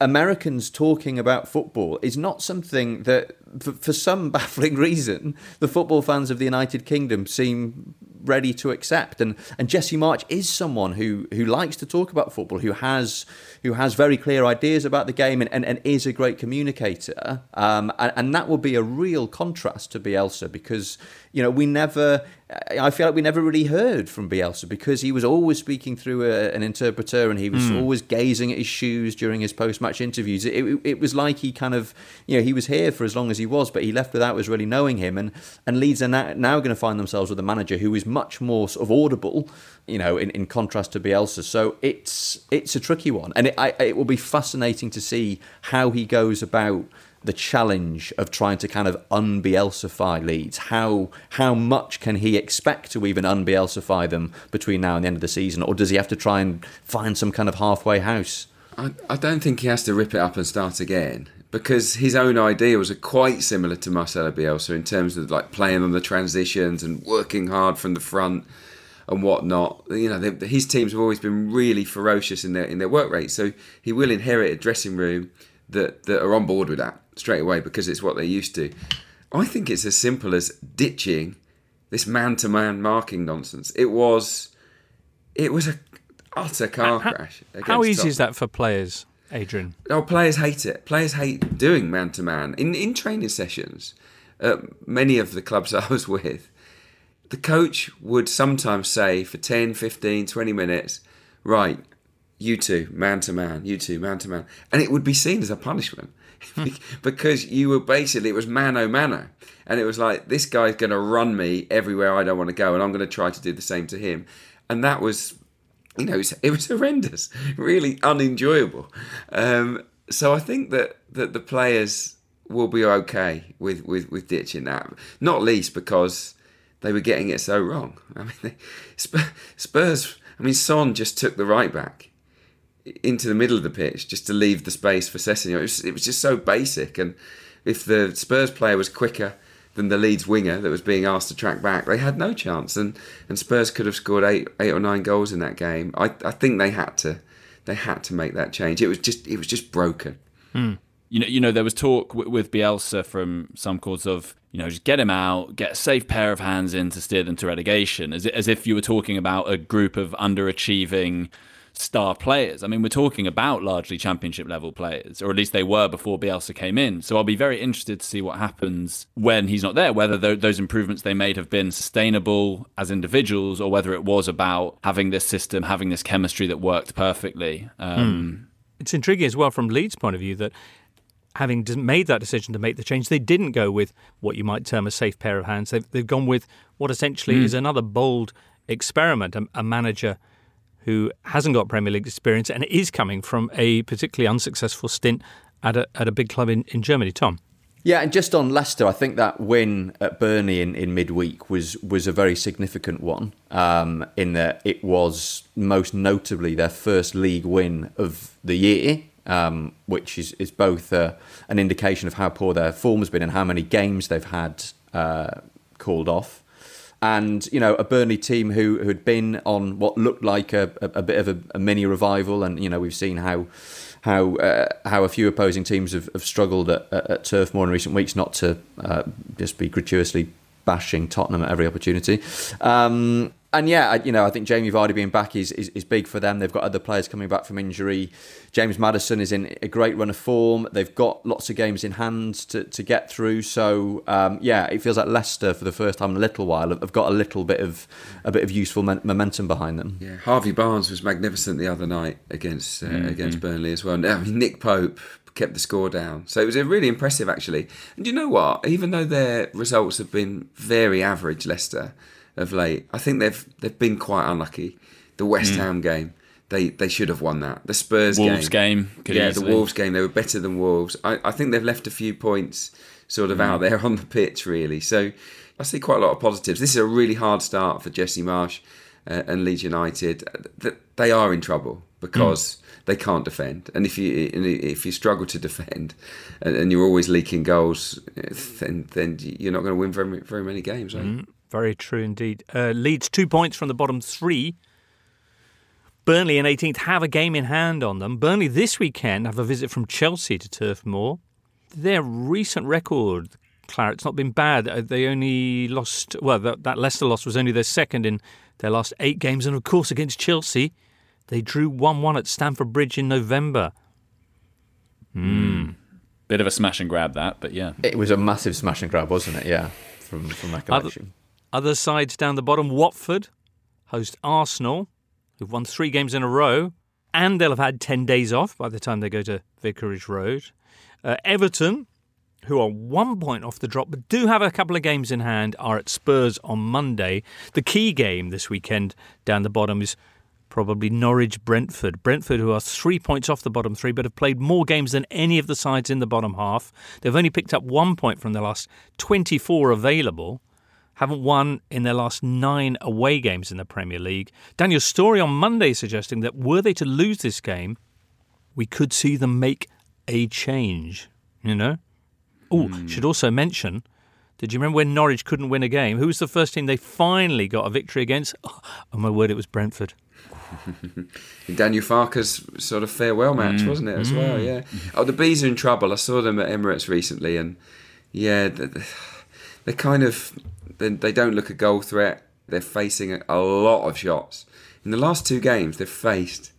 Americans talking about football is not something that, for, for some [LAUGHS] baffling reason, the football fans of the United Kingdom seem ready to accept. And and Jesse Marsch is someone who who likes to talk about football, who has who has very clear ideas about the game, and, and, and is a great communicator. Um, and, and that will be a real contrast to Bielsa because you know we never. I feel like we never really heard from Bielsa because he was always speaking through a, an interpreter and he was mm. always gazing at his shoes during his post-match interviews. It, it, it was like he kind of, you know, he was here for as long as he was, but he left without us really knowing him. And and Leeds are now, now going to find themselves with a manager who is much more sort of audible, you know, in, in contrast to Bielsa. So it's it's a tricky one, and it, I, it will be fascinating to see how he goes about the challenge of trying to kind of unbielsify Leeds. How how much can he expect to even unbielsify them between now and the end of the season, or does he have to try and find some kind of halfway house? I, I don't think he has to rip it up and start again because his own ideas are quite similar to Marcelo Bielsa in terms of like playing on the transitions and working hard from the front and whatnot. You know, they, his teams have always been really ferocious in their in their work rate, so he will inherit a dressing room that that are on board with that straight away because it's what they're used to. I think it's as simple as ditching this man-to-man marking nonsense. It was, it was a utter car How- crash. How easy is that for players, Adrian? Oh, players hate it. Players hate doing man to man in in training sessions. Uh, many of the clubs [LAUGHS] I was with, the coach would sometimes say for 10, 15, 20 minutes, right, you two, man to man, you two, man to man. And it would be seen as a punishment [LAUGHS] because you were basically, it was mano mano. And it was like, this guy's going to run me everywhere I don't want to go, and I'm going to try to do the same to him. And that was you know, it was, it was [LAUGHS] horrendous, really unenjoyable. Um, so I think that, that the players will be okay with, with, with ditching that, not least because they were getting it so wrong. I mean, they, Spurs, I mean, Son just took the right back into the middle of the pitch just to leave the space for Sessegnon. It was, it was just so basic. And if the Spurs player was quicker than the Leeds winger that was being asked to track back, they had no chance. And and Spurs could have scored eight eight or nine goals in that game. I, I think they had to they had to make that change. It was just it was just broken. Hmm. You know, you know, there was talk w- with Bielsa from some quarters of, you know, just get him out, get a safe pair of hands in to steer them to relegation, as as if you were talking about a group of underachieving star players. I mean, we're talking about largely championship level players, or at least they were before Bielsa came in. So I'll be very interested to see what happens when he's not there, whether tho- those improvements they made have been sustainable as individuals, or whether it was about having this system, having this chemistry that worked perfectly. Um, It's intriguing as well from Leeds' point of view that having made that decision to make the change, they didn't go with what you might term a safe pair of hands. They've, they've gone with what essentially Mm. is another bold experiment, a, a manager who hasn't got Premier League experience and is coming from a particularly unsuccessful stint at a, at a big club in, in Germany. Tom. Yeah, and just on Leicester, I think that win at Burnley in, in midweek was was a very significant one. Um, in that it was most notably their first league win of the year, um, which is is both uh, an indication of how poor their form has been and how many games they've had uh, called off. And you know, a Burnley team who had been on what looked like a, a, a bit of a, a mini revival, and you know, we've seen how how uh, how a few opposing teams have, have struggled at, at, Turf Moor in recent weeks. Not to uh, just be gratuitously bashing Tottenham at every opportunity. Um, and yeah, you know, I think Jamie Vardy being back is, is, is big for them. They've got other players coming back from injury. James Maddison is in a great run of form. They've got lots of games in hand to, to get through. So um, yeah, it feels like Leicester for the first time in a little while have got a little bit of a bit of useful men- momentum behind them. Yeah, Harvey Barnes was magnificent the other night against uh, Mhm. against Burnley as well. I mean, Nick Pope kept the score down, so it was a really impressive actually. And you know what? Even though their results have been very average, Leicester of late, I think they've they've been quite unlucky. The West Mm. Ham game. They, they should have won that. The Spurs Wolves game, game could yeah, easily- the Wolves game. They were better than Wolves. I, I think they've left a few points sort of Mm. out there [LAUGHS] on the pitch, really. So I see quite a lot of positives. This is a really hard start for Jesse Marsch uh, and Leeds United. They are in trouble because they can't defend, and if you if you struggle to defend, and, and you're always leaking goals, then then you're not going to win very very many games. Right? Mm, very true indeed. Uh, Leeds two points from the bottom three. Burnley in 18th have a game in hand on them. Burnley this weekend have a visit from Chelsea to Turf Moor. Their recent record, Claret's not been bad. Uh, They only lost, well, that, that Leicester loss was only their second in their last eight games. And of course, against Chelsea, they drew 1 1 at Stamford Bridge in November. Mm. Bit of a smash and grab that, but yeah. It was a massive smash and grab, wasn't it? Yeah, from from Other, recollection. other sides down the bottom, Watford host Arsenal, who've won three games in a row, and they'll have had 10 days off by the time they go to Vicarage Road. Uh, Everton, who are one point off the drop but do have a couple of games in hand, are at Spurs on Monday. The key game this weekend down the bottom is probably Norwich Brentford. Brentford, who are three points off the bottom three, but have played more games than any of the sides in the bottom half. They've only picked up one point from their last 24 available. Haven't won in their last nine away games in the Premier League. Daniel's Story on Monday suggesting that were they to lose this game, we could see them make a change. You know? Oh, should also mention. Did you remember when Norwich couldn't win a game? Who was the first team they finally got a victory against? [GASPS] Oh, my word, it was Brentford. [LAUGHS] Daniel Farke's sort of farewell match, Mm. wasn't it, as well? Mm. Yeah. Oh, the Bees are in trouble. I saw them at Emirates recently, and yeah, th- th- they're kind of they, they don't look a goal threat. They're facing a, a lot of shots. In the last two games, they've faced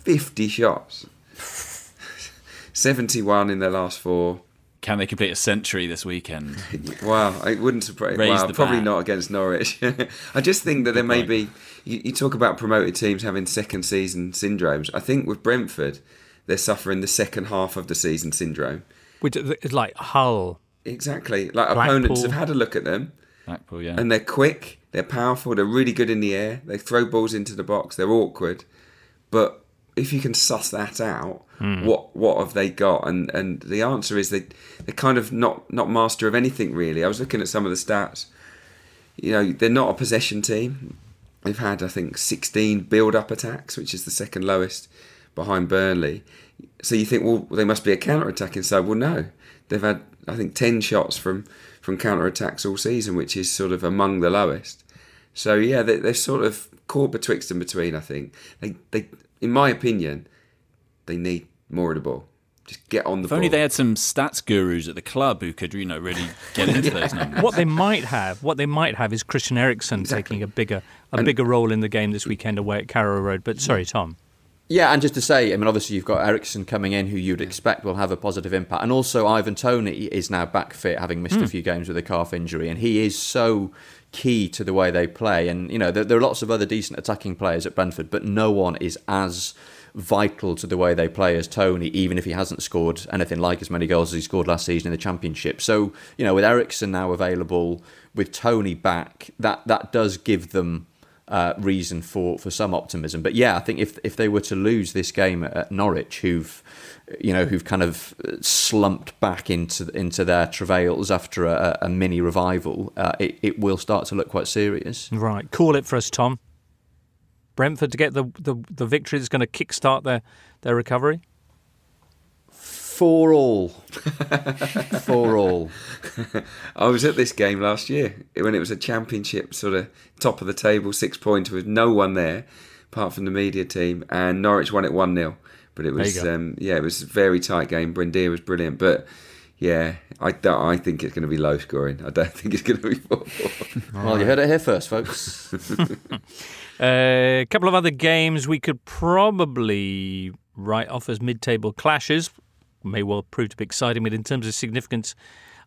fifty shots, [LAUGHS] seventy-one in their last four. Can they complete a century this weekend? [LAUGHS] Wow, it wouldn't surprise. Raise Wow, the probably bat. not against Norwich. [LAUGHS] I just think that there may point. be. You, you talk about promoted teams having second season syndromes. I think with Brentford, they're suffering the second half of the season syndrome. Which is like Hull. Exactly. Like Blackpool. opponents have had a look at them, Yeah. and they're quick, they're powerful, they're really good in the air. They throw balls into the box. They're awkward, but if you can suss that out, Hmm. what what have they got? And and the answer is they they're kind of not not master of anything really. I was looking at some of the stats. You know, they're not a possession team. They've had I think 16 build-up attacks, which is the second lowest behind Burnley. So you think, well, they must be a counter-attacking side. Well, no, they've had I think 10 shots from from counter-attacks all season, which is sort of among the lowest. So yeah, they, they're sort of caught betwixt and between. I think they they, in my opinion, they need more of the ball. Just get on the If ball. only they had some stats gurus at the club who could, you know, really get into [LAUGHS] those numbers. What they might have, what they might have, is Christian Eriksen taking a bigger, a bigger role in the game this weekend away at Carrow Road. But sorry, mm. Tom. Yeah, and just to say, I mean, obviously you've got Eriksen coming in, who you'd expect will have a positive impact, and also Ivan Toney is now back fit, having missed a Mm. few games with a calf injury, and he is so key to the way they play. And you know, there, there are lots of other decent attacking players at Brentford, but no one is as vital to the way they play as Toney, even if he hasn't scored anything like as many goals as he scored last season in the Championship. So you know, with Eriksen now available, with Toney back, that that does give them uh, reason for, for some optimism. But yeah, I think if if they were to lose this game at Norwich, who've you know who've kind of slumped back into into their travails after a, a mini revival, uh, it it will start to look quite serious. Right, call it for us, Tom. Brentford to get the the, the victory that's going to kickstart their their recovery. For all, for all. [LAUGHS] I was at this game last year when it was a championship sort of top of the table six pointer with no one there apart from the media team, and Norwich won it one 0 But it was um, yeah, it was a very tight game. Brendier was brilliant, but yeah, I don't, I think it's going to be low scoring. I don't [LAUGHS] think it's going to be four. [LAUGHS] Well, you heard it here first, folks. A couple of other games we could probably write off as mid-table clashes. May well prove to be exciting, but in terms of significance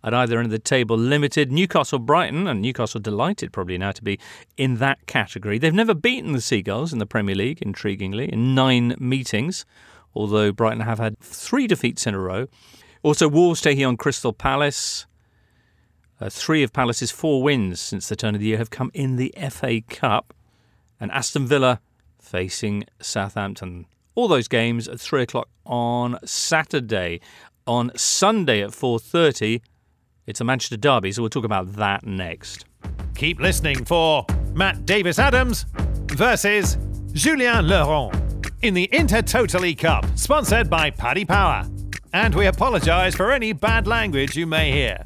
at either end of the table, limited. Newcastle Brighton, and Newcastle delighted probably now to be in that category. They've never beaten the Seagulls in the Premier League, intriguingly, in nine meetings, although Brighton have had three defeats in a row. Also, Wolves taking on Crystal Palace. Uh, three of Palace's four wins since the turn of the year have come in the FA Cup and Aston Villa facing Southampton. All those games at three o'clock on Saturday. On Sunday at four thirty, it's a Manchester derby, so we'll talk about that next. Keep listening for Matt Davis Adams versus Julien Laurent in the Inter Totally Cup, sponsored by Paddy Power. And we apologise for any bad language you may hear.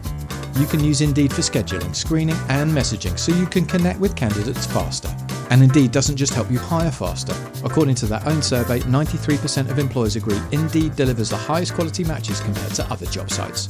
You can use Indeed for scheduling, screening, and messaging so you can connect with candidates faster. And Indeed doesn't just help you hire faster. According to their own survey, 93% of employers agree Indeed delivers the highest quality matches compared to other job sites.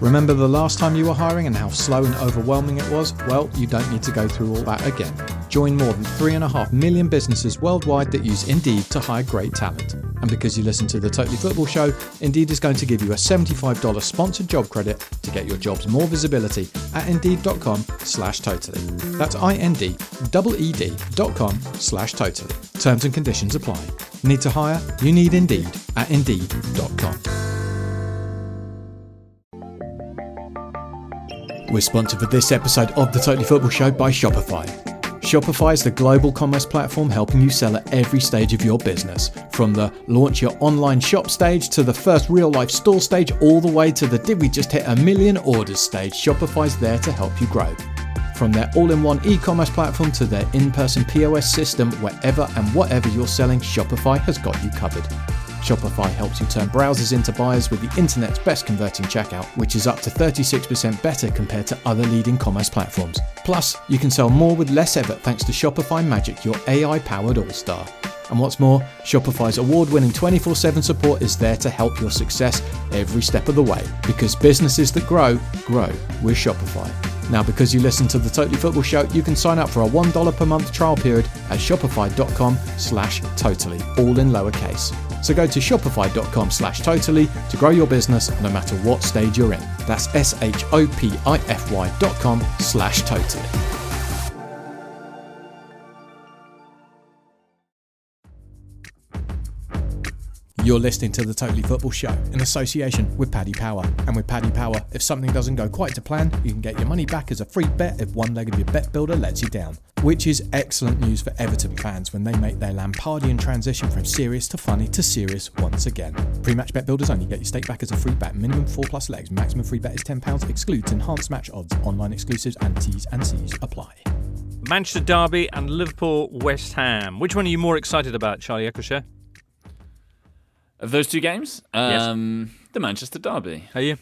Remember the last time you were hiring and how slow and overwhelming it was? Well, you don't need to go through all that again. Join more than 3.5 million businesses worldwide that use Indeed to hire great talent. And because you listen to the Totally Football Show, Indeed is going to give you a $75 sponsored job credit to get your jobs more visibility at Indeed.com slash totally. That's I-N-D-E-E-D dot com slash totally. Terms and conditions apply. Need to hire? You need Indeed at Indeed.com. We're sponsored for this episode of the Totally Football Show by Shopify. Shopify is the global commerce platform helping you sell at every stage of your business. From the launch your online shop stage to the first real life store stage, all the way to the did we just hit a million orders stage, Shopify's there to help you grow. From their all in one e commerce platform to their in person POS system, wherever and whatever you're selling, Shopify has got you covered. Shopify helps you turn browsers into buyers with the internet's best converting checkout, which is up to 36% better compared to other leading commerce platforms. Plus, you can sell more with less effort thanks to Shopify Magic, your AI powered all star. And what's more, Shopify's award winning 24 7 support is there to help your success every step of the way because businesses that grow, grow with Shopify. Now, because you listen to the Totally Football Show, you can sign up for a $1 per month trial period at shopify.com slash totally, all in lowercase. So go to shopify.com slash totally to grow your business no matter what stage you're in. That's S-H-O-P-I-F-Y dot com slash totally. You're listening to the Totally Football Show in association with Paddy Power. And with Paddy Power, if something doesn't go quite to plan, you can get your money back as a free bet if one leg of your bet builder lets you down. Which is excellent news for Everton fans when they make their Lampardian transition from serious to funny to serious once again. Pre-match bet builders only get your stake back as a free bet. Minimum four plus legs. Maximum free bet is £10. Excludes enhanced match odds. Online exclusives and T's and C's apply. Manchester Derby and Liverpool West Ham. Which one are you more excited about, Charlie Eccleshare? Of those two games, um, the Manchester Derby. Are you?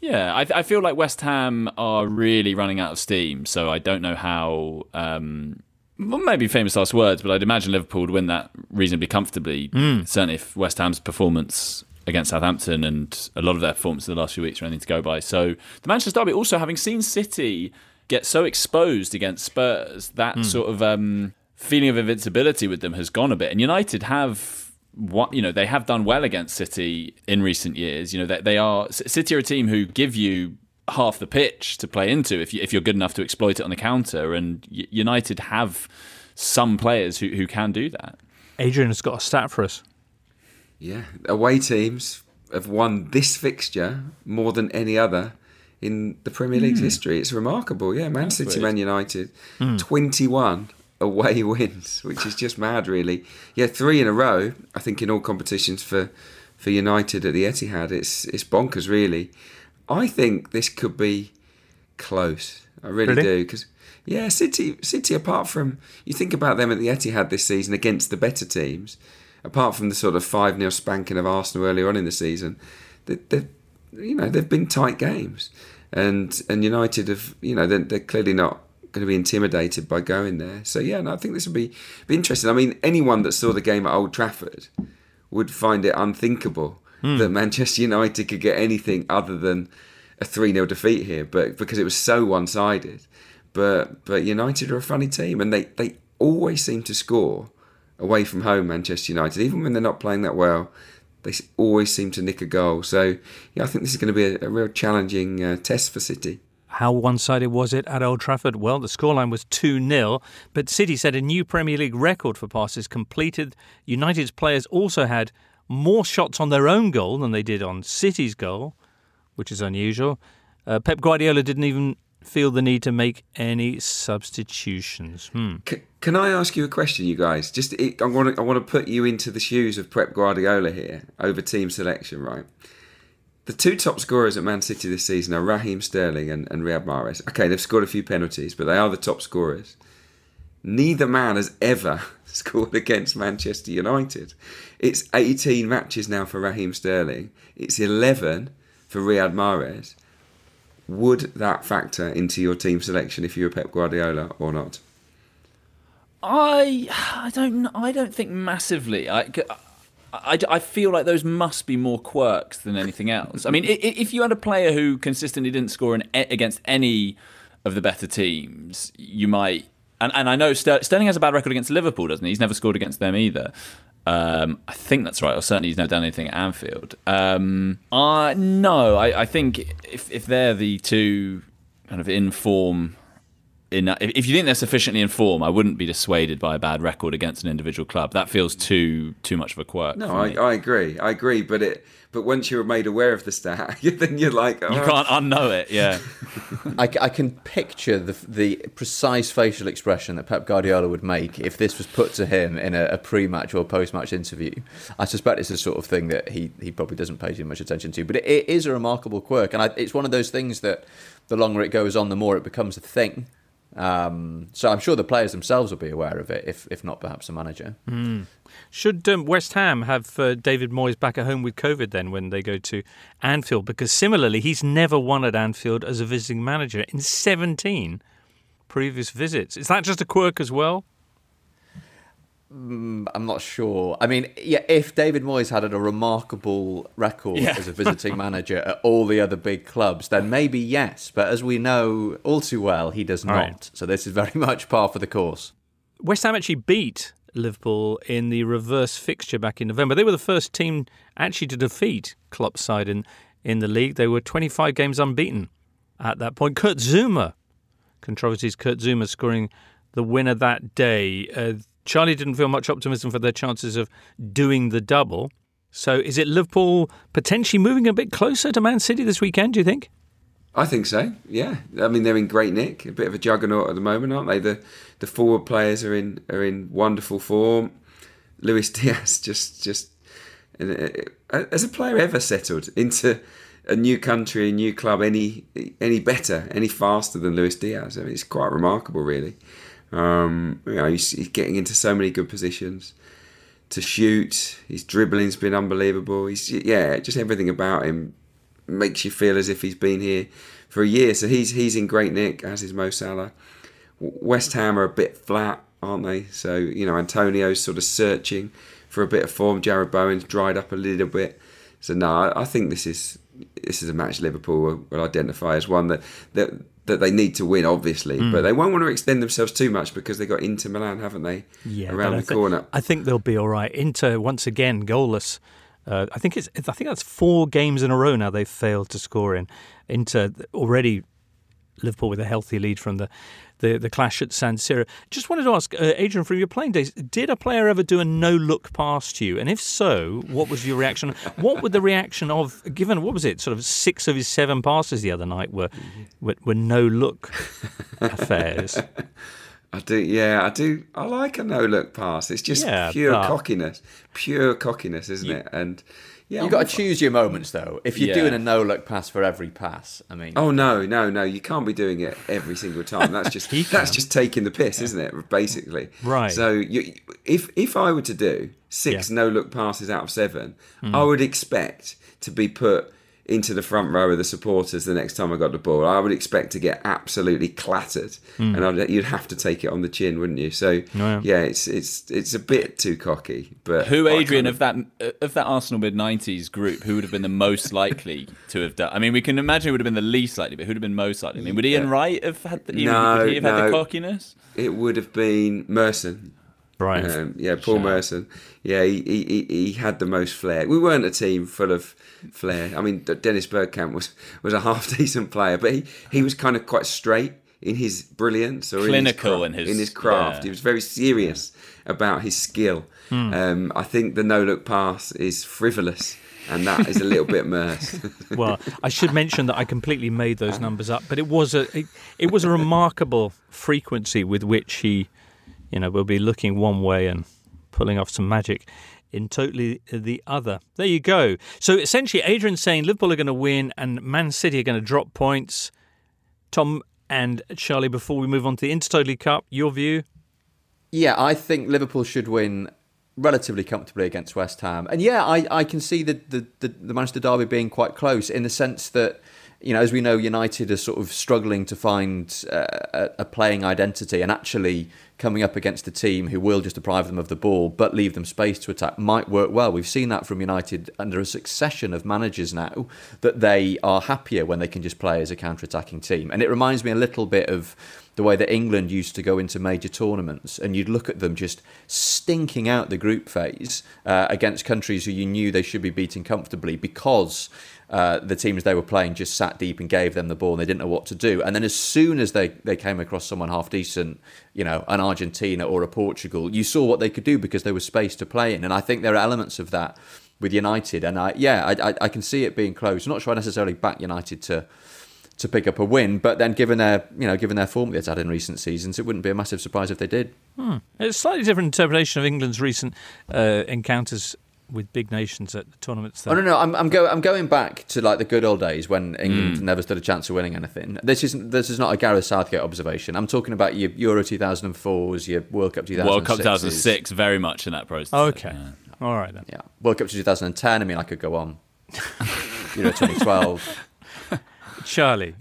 Yeah, I, I feel like West Ham are really running out of steam. So I don't know how. Um, well, maybe famous last words, but I'd imagine Liverpool would win that reasonably comfortably. Mm. Certainly, if West Ham's performance against Southampton and a lot of their performance in the last few weeks are anything to go by. So the Manchester Derby, also having seen City get so exposed against Spurs, that Mm. sort of um, feeling of invincibility with them has gone a bit. And United have what you know they have done well against City in recent years. You know they, they are City are a team who give you half the pitch to play into if you, if you're good enough to exploit it on the counter. And United have some players who, who can do that. Adrian has got a stat for us. Yeah, away teams have won this fixture more than any other in the Premier League's Hmm. history. It's remarkable. Yeah, Man That's City, weird. Man United, Hmm. 21 away [LAUGHS] wins, which is just mad, really. Yeah, three in a row. I think in all competitions for for United at the Etihad, it's it's bonkers, really. I think this could be close. I really, Really? do. Because yeah, City, City. Apart from you think about them at the Etihad this season against the better teams, apart from the sort of five 0 spanking of Arsenal earlier on in the season, they, they, you know, they've been tight games, and and United have, you know, they're, they're clearly not going to be intimidated by going there. So yeah, no, I think this would be be interesting. I mean, anyone that saw the game at Old Trafford would find it unthinkable Hmm. that Manchester United could get anything other than a 3 0 defeat here, but because it was so one sided. But but United are a funny team and they, they always seem to score away from home, Manchester United. Even when they're not playing that well, they always seem to nick a goal. So yeah, I think this is going to be a, a real challenging uh, test for City. How one sided was it at Old Trafford? Well, the scoreline was 2 0, but City set a new Premier League record for passes completed. United's players also had more shots on their own goal than they did on City's goal, which is unusual. Uh, Pep Guardiola didn't even feel the need to make any substitutions. Hmm. C- can I ask you a question, you guys? Just I want to I want to put you into the shoes of Pep Guardiola here over team selection, right? The two top scorers at Man City this season are Raheem Sterling and, and Riyad Mahrez. Okay, they've scored a few penalties, but they are the top scorers. Neither man has ever [LAUGHS] scored against Manchester United. It's 18 matches now for Raheem Sterling. It's 11 for Riyad Mahrez. Would that factor into your team selection if you were Pep Guardiola or not? I I don't I don't think massively. I, I, I feel like those must be more quirks than anything else. I mean, if you had a player who consistently didn't score in, a- against any of the better teams, you might. And, and I know Ster- Sterling has a bad record against Liverpool, doesn't he? He's never scored against them either. Um, I think that's right, or certainly he's never done anything at Anfield. Um, I no, I, I think if if they're the two kind of in form in if if you think they're sufficiently in form, I wouldn't be dissuaded by a bad record against an individual club. That feels too too much of a quirk. No, I. I agree. I agree. But it, but once you're made aware of the stat, [LAUGHS] then you're like, oh, you can't unknow it. Yeah, [LAUGHS] I, c- I can picture the the precise facial expression that Pep Guardiola would make if this was put to him in a, a pre-match or post-match interview. I suspect it's the sort of thing that he, he probably doesn't pay too much attention to, but it, it is a remarkable quirk, and I, it's one of those things that the longer it goes on, the more it becomes a thing. Um, so I'm sure the players themselves will be aware of it, if if not perhaps the manager. Hmm. Should um, West Ham have uh, David Moyes back at home with COVID then when they go to Anfield? Because similarly, he's never won at Anfield as a visiting manager in 17 previous visits. Is that just a quirk as well? Mm, I'm not sure. I mean, yeah, if David Moyes had a remarkable record Yeah. as a visiting [LAUGHS] manager at all the other big clubs, then maybe yes. But as we know all too well, he does All not. right. So this is very [LAUGHS] much par for the course. West Ham actually beat Liverpool in the reverse fixture back in November. They were the first team actually to defeat Klopp's side in, in the league. They were 25 games unbeaten at that point. Kurt Zouma, controversies, Kurt Zouma scoring the winner that day. Uh, Charlie didn't feel much optimism for their chances of doing the double. So is it Liverpool potentially moving a bit closer to Man City this weekend, do you think? I think so. Yeah, I mean they're in great nick, a bit of a juggernaut at the moment, aren't they? The the forward players are in are in wonderful form. Luis Diaz [LAUGHS] just just has a player ever settled into a new country, a new club any any better, any faster than Luis Diaz? I mean, it's quite remarkable, really. Um, you know, he's, he's getting into so many good positions to shoot. His dribbling's been unbelievable. He's yeah, just everything about him makes you feel as if he's been here for a year. So he's he's in great nick, as is Mo Salah. West Ham are a bit flat, aren't they? So you know Antonio's sort of searching for a bit of form. Jarrod Bowen's dried up a little bit. So no, I, I think this is this is a match Liverpool will, will identify as one that that that they need to win, obviously, Mm. but they won't want to extend themselves too much because they've got Inter Milan, haven't they? Yeah, around but I the corner. I think they'll be all right. Inter once again goalless. Uh, I think it's. I think that's four games in a row now they've failed to score in. Inter already Liverpool with a healthy lead from the the, the clash at San Siro. Just wanted to ask, uh, Adrian, from your playing days, did a player ever do a no look past you? And if so, what was your reaction? what would the reaction of given what was it? Sort of six of his seven passes the other night were were, were no look [LAUGHS] affairs. I do, yeah, I do. I like a no look pass. It's just Yeah, pure but- cockiness, pure cockiness, isn't it? And Yeah, You've got to choose your moments, though. If you're Yeah. doing a no look pass for every pass, I mean, Oh no, no, no! You can't be doing it every single time. That's just [LAUGHS] that's just taking the piss, isn't it? Basically, Right. So you, if if I were to do six no look passes out of seven, Mm. I would expect to be put into the front row of the supporters the next time I got the ball. I would expect to get absolutely clattered, Mm. and I'd, you'd have to take it on the chin, wouldn't you? So Yeah. yeah, it's it's it's a bit too cocky. But Who, Adrian, kind of that of that Arsenal mid '90s group, who would have been the most likely to have done? I mean, we can imagine it would have been the least likely, but who'd have been most likely? I mean, would Ian Yeah. Wright have had? The, no, would he have had the cockiness? It would have been Merson. Right. Um, yeah, Paul Merson. Yeah, he, he, he, he had the most flair. We weren't a team full of flair. I mean, Dennis Bergkamp was, was a [LAUGHS] half decent player, but he, he was kind of quite straight in his brilliance or Clinical in in his, his- in his craft. yeah. He was very serious about his skill. Hmm. Um, I think the no look pass is frivolous, and that is a little bit merse. [LAUGHS] well, I should mention that I completely made those numbers up, but it was a it, it was a remarkable frequency with which he, you know, we'll be looking one way and pulling off some magic in totally the other. There you go. So essentially, Adrian's saying Liverpool are going to win and Man City are going to drop points. Tom and Charlie, before we move on to the Intertotally Cup, your view? Yeah, I think Liverpool should win relatively comfortably against West Ham. And yeah, I, I can see the, the, the, the Manchester Derby being quite close in the sense that, you know, as we know, United are sort of struggling to find uh, a, a playing identity and actually coming up against a team who will just deprive them of the ball but leave them space to attack might work well. We've seen that from United under a succession of managers now that they are happier when they can just play as a counter-attacking team. And it reminds me a little bit of the way that England used to go into major tournaments and you'd look at them just stinking out the group phase uh, against countries who you knew they should be beating comfortably because uh, the teams they were playing just sat deep and gave them the ball and they didn't know what to do. And then as soon as they, they came across someone half decent, you know, an Argentina or a Portugal, you saw what they could do because there was space to play in. And I think there are elements of that with United. And I, yeah, I, I, I can see it being close. I'm not sure I necessarily back United to to pick up a win, but then given their you know given their form they've had in recent seasons, it wouldn't be a massive surprise if they did. Hmm. It's a slightly different interpretation of England's recent uh, encounters with big nations at the tournaments. Though. Oh no, no, I'm I'm, go, I'm going back to like the good old days when England Mm. never stood a chance of winning anything. This isn't this is not a Gareth Southgate observation. I'm talking about your Euro 2004s, your World Cup 2006. World Cup 2006, very much in that process. Okay. All right then. Yeah. World Cup 2010. I mean, I could go on. [LAUGHS] Euro 2012. Charlie.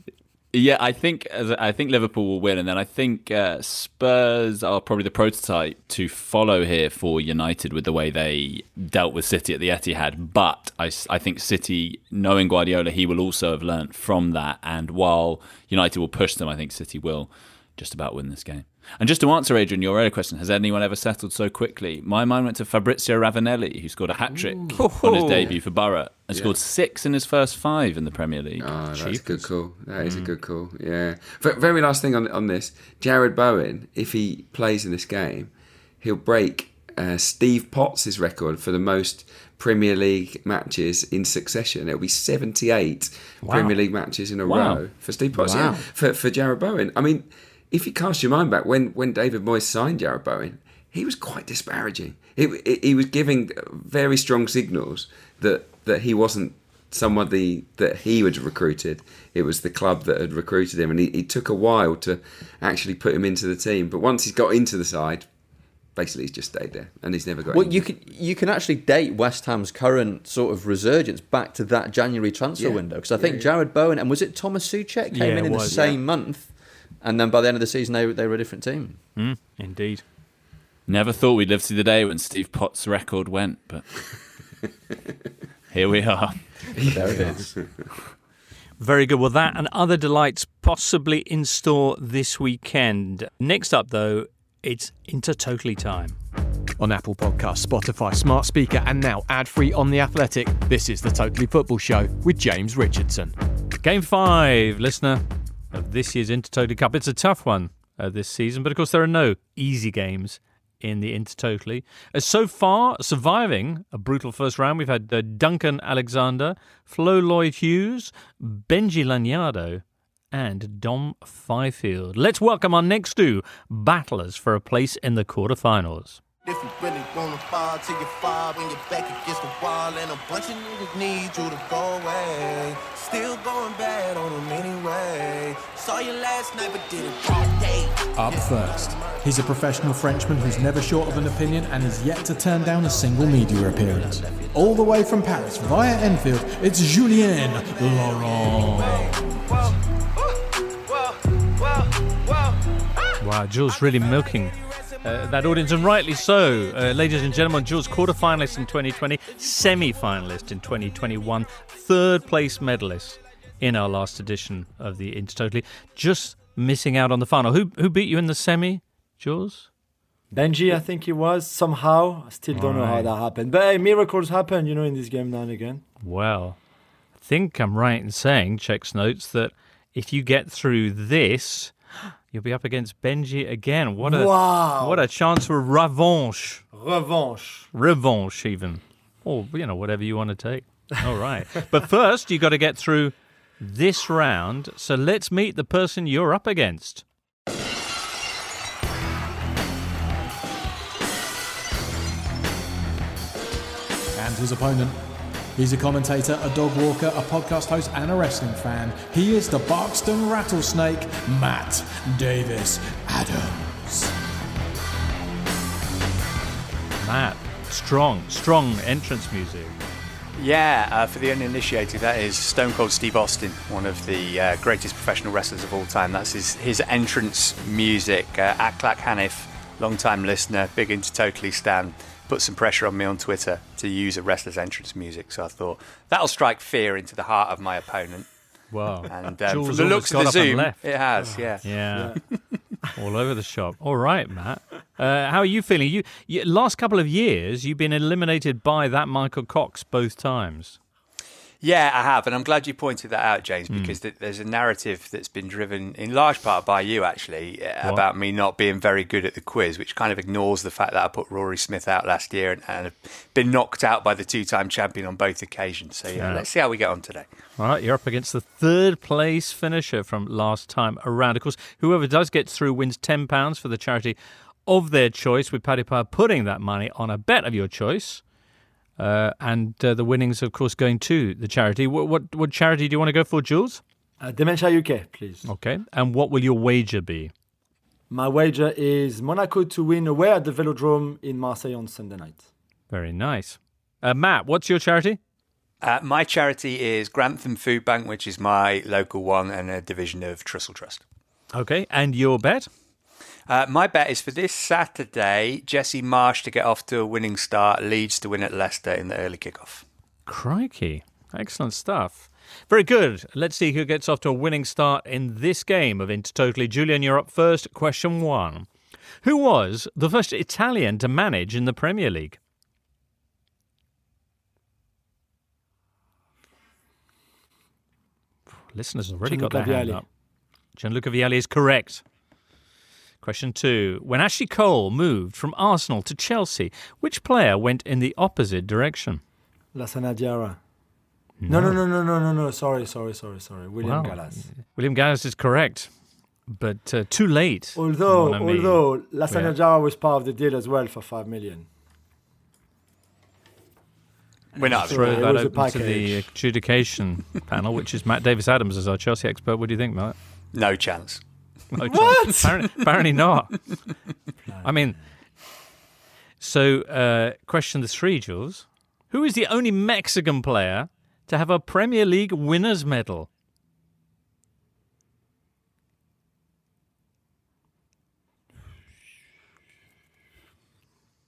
Yeah, I think I think Liverpool will win, and then I think uh, Spurs are probably the prototype to follow here for United with the way they dealt with City at the Etihad. But I, I think City, knowing Guardiola, he will also have learnt from that. And while United will push them, I think City will just about win this game. And just to answer, Adrian, your earlier question, has anyone ever settled so quickly? My mind went to Fabrizio Ravanelli, who scored a hat trick on his debut for Borough and Yeah. scored six in his first five in the Premier League. Oh, that's a good call. That is a Mm. good call. Yeah. Very last thing on on this, Jarrod Bowen, if he plays in this game, he'll break uh, Steve Potts' record for the most Premier League matches in succession. It'll be 78 Wow. Premier League matches in a Wow. row for Steve Potts. Wow. Yeah, for for Jarrod Bowen. I mean, if you cast your mind back when when David Moyes signed Jarrod Bowen, he was quite disparaging. He, he- he was giving very strong signals that that he wasn't somebody that he had recruited. It was the club that had recruited him, and he, it took a while to actually put him into the team. But once he's got into the side, basically he's just stayed there, and he's never got. Well, you can you can actually date West Ham's current sort of resurgence back to that January transfer Yeah. window because I Yeah, think yeah. Jarrod Bowen and was it Thomas Soucek came Yeah, in it in the same yeah. month, and then by the end of the season they they were a different team. Mm, indeed. Never thought we'd live to see the day when Steve Potts' record went, but [LAUGHS] here we are. There it is. Very good. Well, that and other delights possibly in store this weekend. Next up, though, it's Intertotally time. On Apple Podcasts, Spotify, Smart Speaker, and now ad free on The Athletic, this is the Totally Football Show with James Richardson. Game five, listener, of this year's Intertotally Cup. It's a tough one uh, this season, but of course, there are no easy games in the Intertotally. Uh, so far, surviving a brutal first round, we've had uh, Duncan Alexander, Flo Lloyd Hughes, Benji Lanyado, and Dom Fifield. Let's welcome our next two battlers for a place in the quarterfinals. If you really wanna fall till you fall when you're back against the wall and a bunch of niggas need you to go away. Still going bad on them anyway. Saw you last night but did it all day. Up first, he's a professional Frenchman who's never short of an opinion and is yet to turn down a single media appearance. All the way from Paris via Enfield, it's Julien Laurent. Wow, Jules really milking uh, that audience, and rightly so. Uh, ladies and gentlemen, Jules, quarter finalist in 2020, semi finalist in 2021, third place medalist in our last edition of the Intertotally. Just missing out on the final. Who, who beat you in the semi, Jules? Benji, I think it was somehow. I still don't know how that happened, but hey, miracles happen, you know, in this game now and again. Well, I think I'm right in saying, checks notes, that if you get through this, you'll be up against Benji again. What a Wow. what a chance for revanche. Revanche. Revanche, even. Or, you know, whatever you want to take. All right. [LAUGHS] but first, you got to get through this round. So let's meet the person you're up against. And his opponent. He's a commentator, a dog walker, a podcast host, and a wrestling fan. He is the Barkston Rattlesnake, Matt Davies Adams. Matt, strong, strong entrance music. Yeah, uh, for the uninitiated, that is Stone Cold Steve Austin, one of the uh, greatest professional wrestlers of all time. That's his, his entrance music. Uh, Aklak Hanif, long-time listener, big into Totally Stan, put some pressure on me on Twitter to use a wrestler's entrance music. So I thought that'll strike fear into the heart of my opponent. Wow. And um, from the looks got of the Zoom, left. it has, yeah. Yeah. [LAUGHS] All over the shop. All right, Matt. Uh, how are you feeling? You, you last couple of years, you've been eliminated by that Michael Cox both times. Yeah, I have, and I'm glad you pointed that out, James, Hmm. because th- there's a narrative that's been driven in large part by you, actually, uh, What? about me not being very good at the quiz, which kind of ignores the fact that I put Rory Smith out last year and, and have been knocked out by the two-time champion on both occasions. So yeah, Yeah. let's see how we get on today. All right, you're up against the third place finisher from last time around. Of course, whoever does get through wins £10 for the charity of their choice, with Paddy Power putting that money on a bet of your choice. Uh, and uh, the winnings, of course, going to the charity. What, what, what charity do you want to go for, Jules? Uh, Dementia UK, please. Okay. And what will your wager be? My wager is Monaco to win away at the Velodrome in Marseille on Sunday night. Very nice. Uh, Matt, what's your charity? Uh, my charity is Grantham Food Bank, which is my local one and a division of Trussell Trust. Okay. And your bet? Uh, my bet is for this Saturday, Jesse Marsch to get off to a winning start, Leeds to win at Leicester in the early kickoff. Crikey. Excellent stuff. Very good. Let's see who gets off to a winning start in this game of Intertotally. Julien, you're up first. Question one. Who was the first Italian to manage in the Premier League? Listeners have already got their Gianluca hand up. Gianluca Vialli is correct. Question two. When Ashley Cole moved from Arsenal to Chelsea, which player went in the opposite direction? Lassana Diarra. No, no, no, no, no, no, no. Sorry, sorry, sorry, sorry. William Wow. Gallas. William Gallas is correct, but uh, too late. Although, mon ami. although Lassana Diarra was part of the deal as well for five million. We're not Throw It that open to the adjudication [LAUGHS] panel, which is Matt Davies Adams as our Chelsea expert. What do you think, Matt? No chance. No What? Apparently, apparently not. [LAUGHS] I mean, so uh, question the three, Jules. Who is the only Mexican player to have a Premier League winners medal?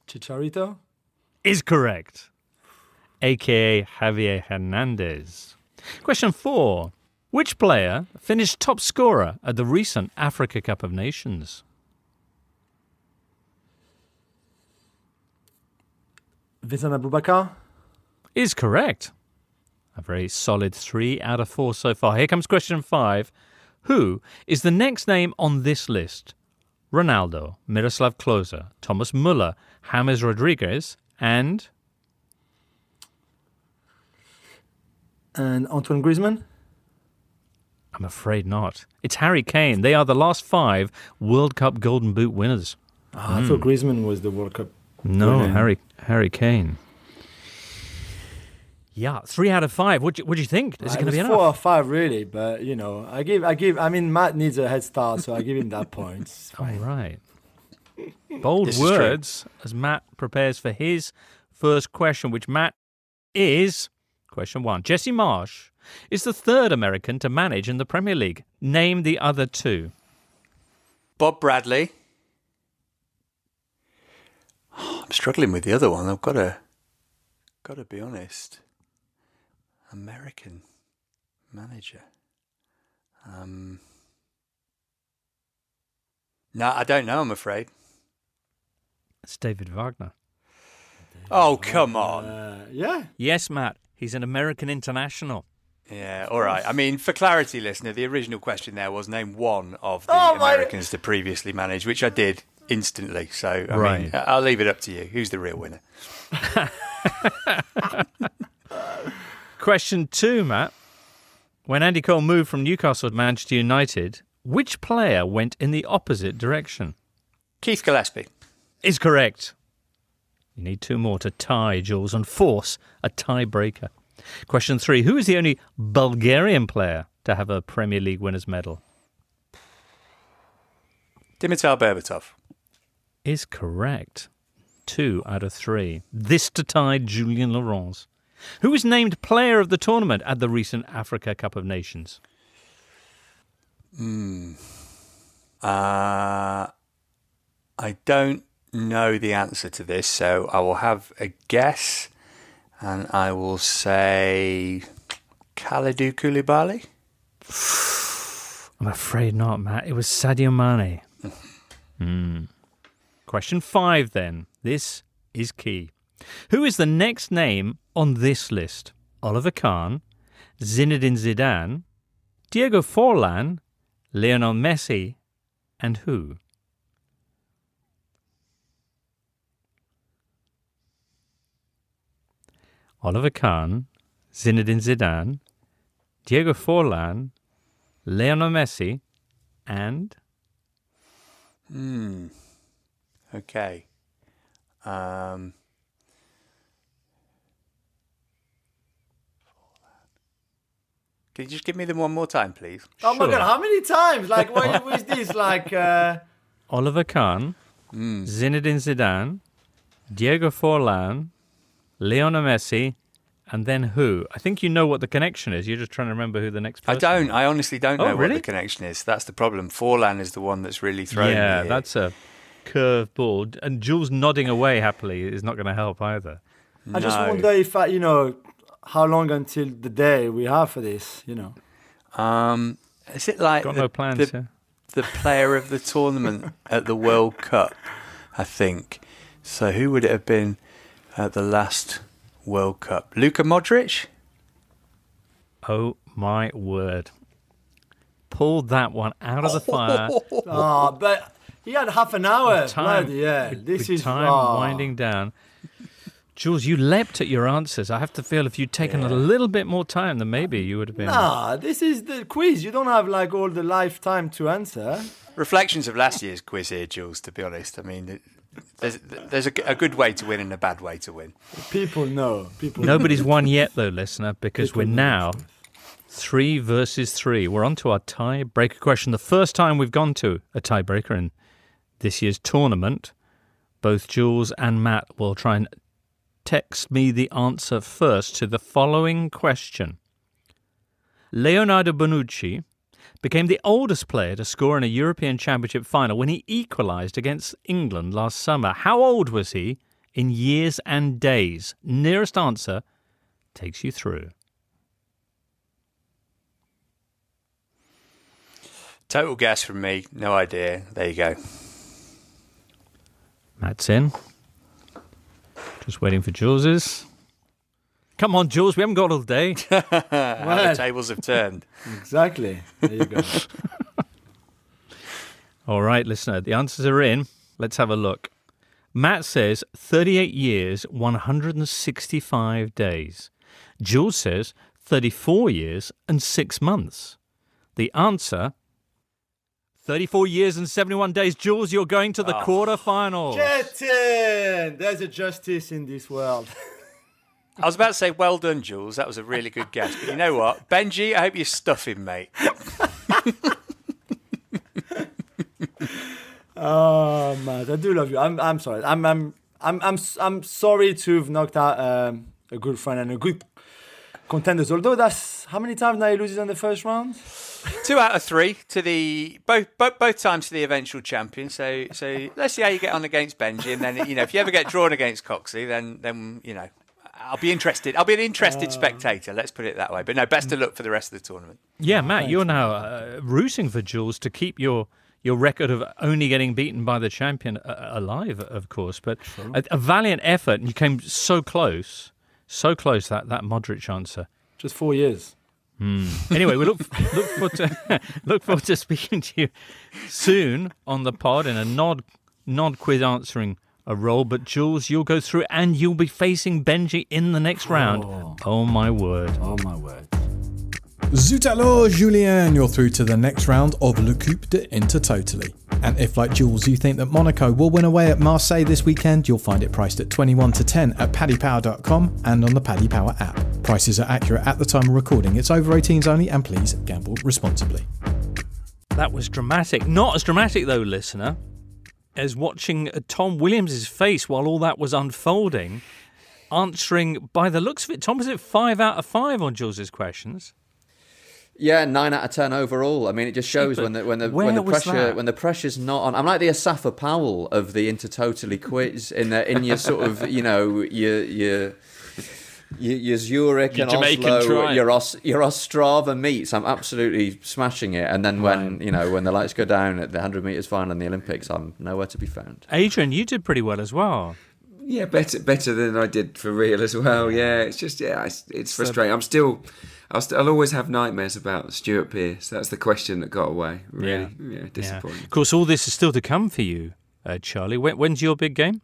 Chicharito? is correct, aka Javier Hernandez. Question four Which player finished top scorer at the recent Africa Cup of Nations? Vincent Aboubakar? Is correct. A very solid three out of four so far. Here comes question five. Who is the next name on this list? Ronaldo, Miroslav Klose, Thomas Muller, James Rodriguez, and And Antoine Griezmann? I'm afraid not. It's Harry Kane. They are the last five World Cup Golden Boot winners. Ah, I Hmm. thought Griezmann was the World Cup No, Brilliant. Harry Harry Kane. Yeah, three out of five. What do you, what do you think? Is it going to be was enough? four or five really, but you know, I give, I give. I mean, Matt needs a head start, so I give him that point. [LAUGHS] It's All fine. right. Bold This words as Matt prepares for his first question, which Matt is question one. Jesse Marsch is the third American to manage in the Premier League. Name the other two. Bob Bradley. I'm struggling with the other one. I've got to, got to be honest. American manager. Um, no, I don't know. I'm afraid. It's David Wagner. Oh come on. Uh, yeah. Yes, Matt. He's an American international. Yeah, all right. I mean, for clarity, listener, the original question there was name one of the Oh, my- Americans to previously manage, which I did instantly. So, I mean, I'll leave it up to you. Who's the real winner? [LAUGHS] Question two, Matt. When Andy Cole moved from Newcastle to Manchester United, which player went in the opposite direction? Keith Gillespie. Is correct. You need two more to tie, Jules, and force a tiebreaker. Question three Who is the only Bulgarian player to have a Premier League winners' medal? Dimitar Berbatov. Is correct. Two out of three. This to tie Julien Laurent. Who was named player of the tournament at the recent Africa Cup of Nations? Hmm. Uh, I don't know the answer to this, so I will have a guess, and I will say Kalidou Koulibaly. [SIGHS] I'm afraid not, Matt. It was Sadio Mane. [LAUGHS] Hmm. Question five, then. This is key. Who is the next name on this list? Oliver Kahn, Zinedine Zidane, Diego Forlan, Lionel Messi, and who? Oliver Kahn, Zinedine Zidane, Diego Forlan, Lionel Messi, and Hmm. Okay. Um. Can you just give me them one more time, please? Oh my god, how many times? Like, what [LAUGHS] was this? Like, uh, Oliver Kahn, Zinedine Zidane, Diego Forlan, Lionel Messi, and then who? I think you know what the connection is. You're just trying to remember who the next I don't. I honestly don't Oh, know what the connection is. That's the problem. Forlan is the one that's really thrown yeah, me. here. that's a curve ball. And Jules nodding away happily is not going to help either. I just wonder if, uh, you know, how long until the day we have for this, you know. Um, is it like Got the, no plans, the, yeah. the player of the tournament at the World Cup? I think. So who would it have been at the last World Cup? Luka Modric. Oh my word. Pulled that one out of the [LAUGHS] fire. Oh, but he had half an hour. time, Bloody hell. This is time oh. winding down. Jules, you leapt at your answers. I have to feel if you'd taken a little bit more time, then maybe you would have been. Nah, this is the quiz. You don't have like all the lifetime to answer. Reflections of last year's quiz here, Jules. To be honest, I mean, it- there's there's a, a good way to win and a bad way to win. People know. People. Nobody's won yet, though, listener, because we're now three versus three. We're on to our tiebreaker question. The first time we've gone to a tiebreaker in this year's tournament. Both Jules and Matt will try and text me the answer first to the following question. Leonardo Bonucci became the oldest player to score in a European Championship final when he equalised against England last summer. How old was he in years and days? Nearest answer takes you through. Total guess from me. No idea. There you go. Matt's in. Just waiting for Jules's. Come on, Jules, we haven't got all day. [LAUGHS] How the tables have turned. Exactly. There you go. [LAUGHS] All right, listener, the answers are in. Let's have a look. Matt says 38 years, 165 days. Jules says 34 years and 6 months. The answer 34 years and 71 days. Jules, you're going to the Oh. quarterfinals. Get! There's a justice in this world. [LAUGHS] I was about to say, well done, Jules. That was a really good guess. But you know what? Benji, I hope you stuff him, mate. Oh man, I do love you. I'm I'm sorry. I'm I'm I'm I'm I'm sorry to have knocked out um, a good friend and a good contenders. Although that's how many times now he loses in the first round. Two out of three to the both, both both times to the eventual champion. So so let's see how you get on against Benji, and then you know if you ever get drawn against Coxey, then then you know I'll be interested. I'll be an interested spectator. Let's put it that way. But no, best of luck for the rest of the tournament. Yeah, Matt, you're now uh, rooting for Jules to keep your your record of only getting beaten by the champion uh, alive, of course. But a, a valiant effort, and you came so close, so close that that Modric answer. Just four years. Hmm. Anyway, we look [LAUGHS] look forward to [LAUGHS] look forward to speaking to you soon on the pod in a nod nod quiz answering a role. But Jules, you'll go through and you'll be facing Benji in the next oh. round. Oh, my word! Oh my word! Zut alors, Julien, you're through to the next round of Le Coupe de Intertotally. And if, like Jules, you think that Monaco will win away at Marseille this weekend, you'll find it priced at 21 to 10 at paddypower.com and on the Paddy Power app. Prices are accurate at the time of recording. It's over 18s only, and please gamble responsibly. That was dramatic. Not as dramatic though, listener, as watching uh, Tom Williams's face while all that was unfolding, answering by the looks of it. Tom, was it five out of five on Jules's questions? Yeah, nine out of ten overall. I mean, it just shows when the when the when the pressure that? when the pressure's not on. I'm like the Asafa Powell of the Intertotally quiz in the, in your sort of you know your your. Your, your Zurich Your and Jamaican Oslo, tribe. your Os, your Ostrava meets. I'm absolutely smashing it. And then when you know when the lights go down at the 100 meters final in the Olympics, I'm nowhere to be found. Adrian, you did pretty well as well. Yeah, better better than I did for real as well. Yeah, it's just yeah, it's, it's So- frustrating. I'm still, I'll, st- I'll always have nightmares about Stuart Pearce. That's the question that got away. Really, yeah, disappointing. Of course, all this is still to come for you, uh, Charlie. When, when's your big game?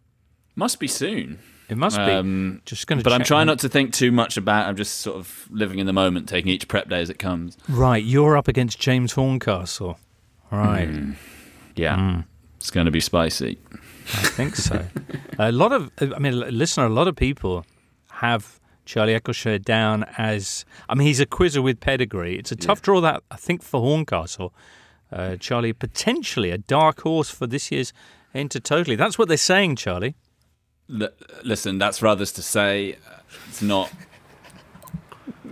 Must be soon. It must Um, be. Just going to. But I'm trying not to think too much about. I'm just sort of living in the moment, taking each prep day as it comes. Right, you're up against James Horncastle. Right. Mm. Yeah, it's going to be spicy. I think so. [LAUGHS] a lot of, I mean, listen, a lot of people have Charlie Eccleshare down as, I mean, he's a quizzer with pedigree. It's a tough draw that I think for Horncastle. Uh, Charlie potentially a dark horse for this year's Inter Totally. That's what they're saying, Charlie. L- listen, that's for others to say. It's not.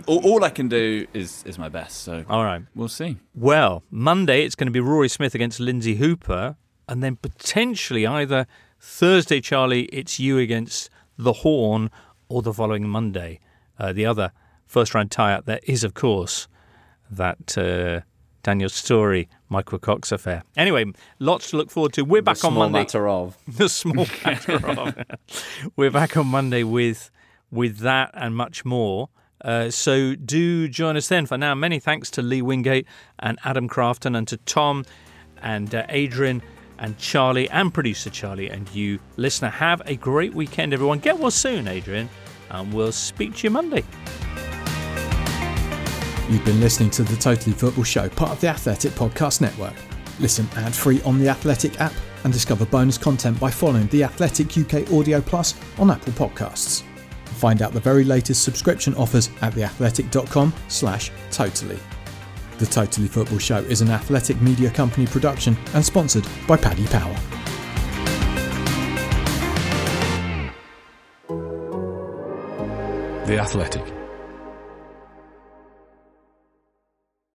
All, all I can do is is my best. So all right, we'll see. Well, Monday it's going to be Rory Smith against Lindsay Hooper, and then potentially either Thursday, Charlie, it's you against the Horn, or the following Monday. Uh, the other first round tie up there is, of course, that uh, Daniel Storey, Michael Cox affair. Anyway, lots to look forward to. We're back the on small Monday. matter of [LAUGHS] the small matter of. [LAUGHS] We're back on Monday with with that and much more. Uh, so do join us then. For now, many thanks to Lee Wingate and Adam Crafton, and to Tom and uh, Adrian and Charlie and producer Charlie and you, listener. Have a great weekend, everyone. Get well soon, Adrian, and we'll speak to you Monday. You've been listening to the Totally Football Show, part of the Athletic Podcast Network. Listen ad free on the Athletic app and discover bonus content by following the Athletic UK Audio Plus on Apple Podcasts. Find out the very latest subscription offers at theathletic.com slash totally. The Totally Football Show is an athletic media company production and sponsored by Paddy Power. The Athletic.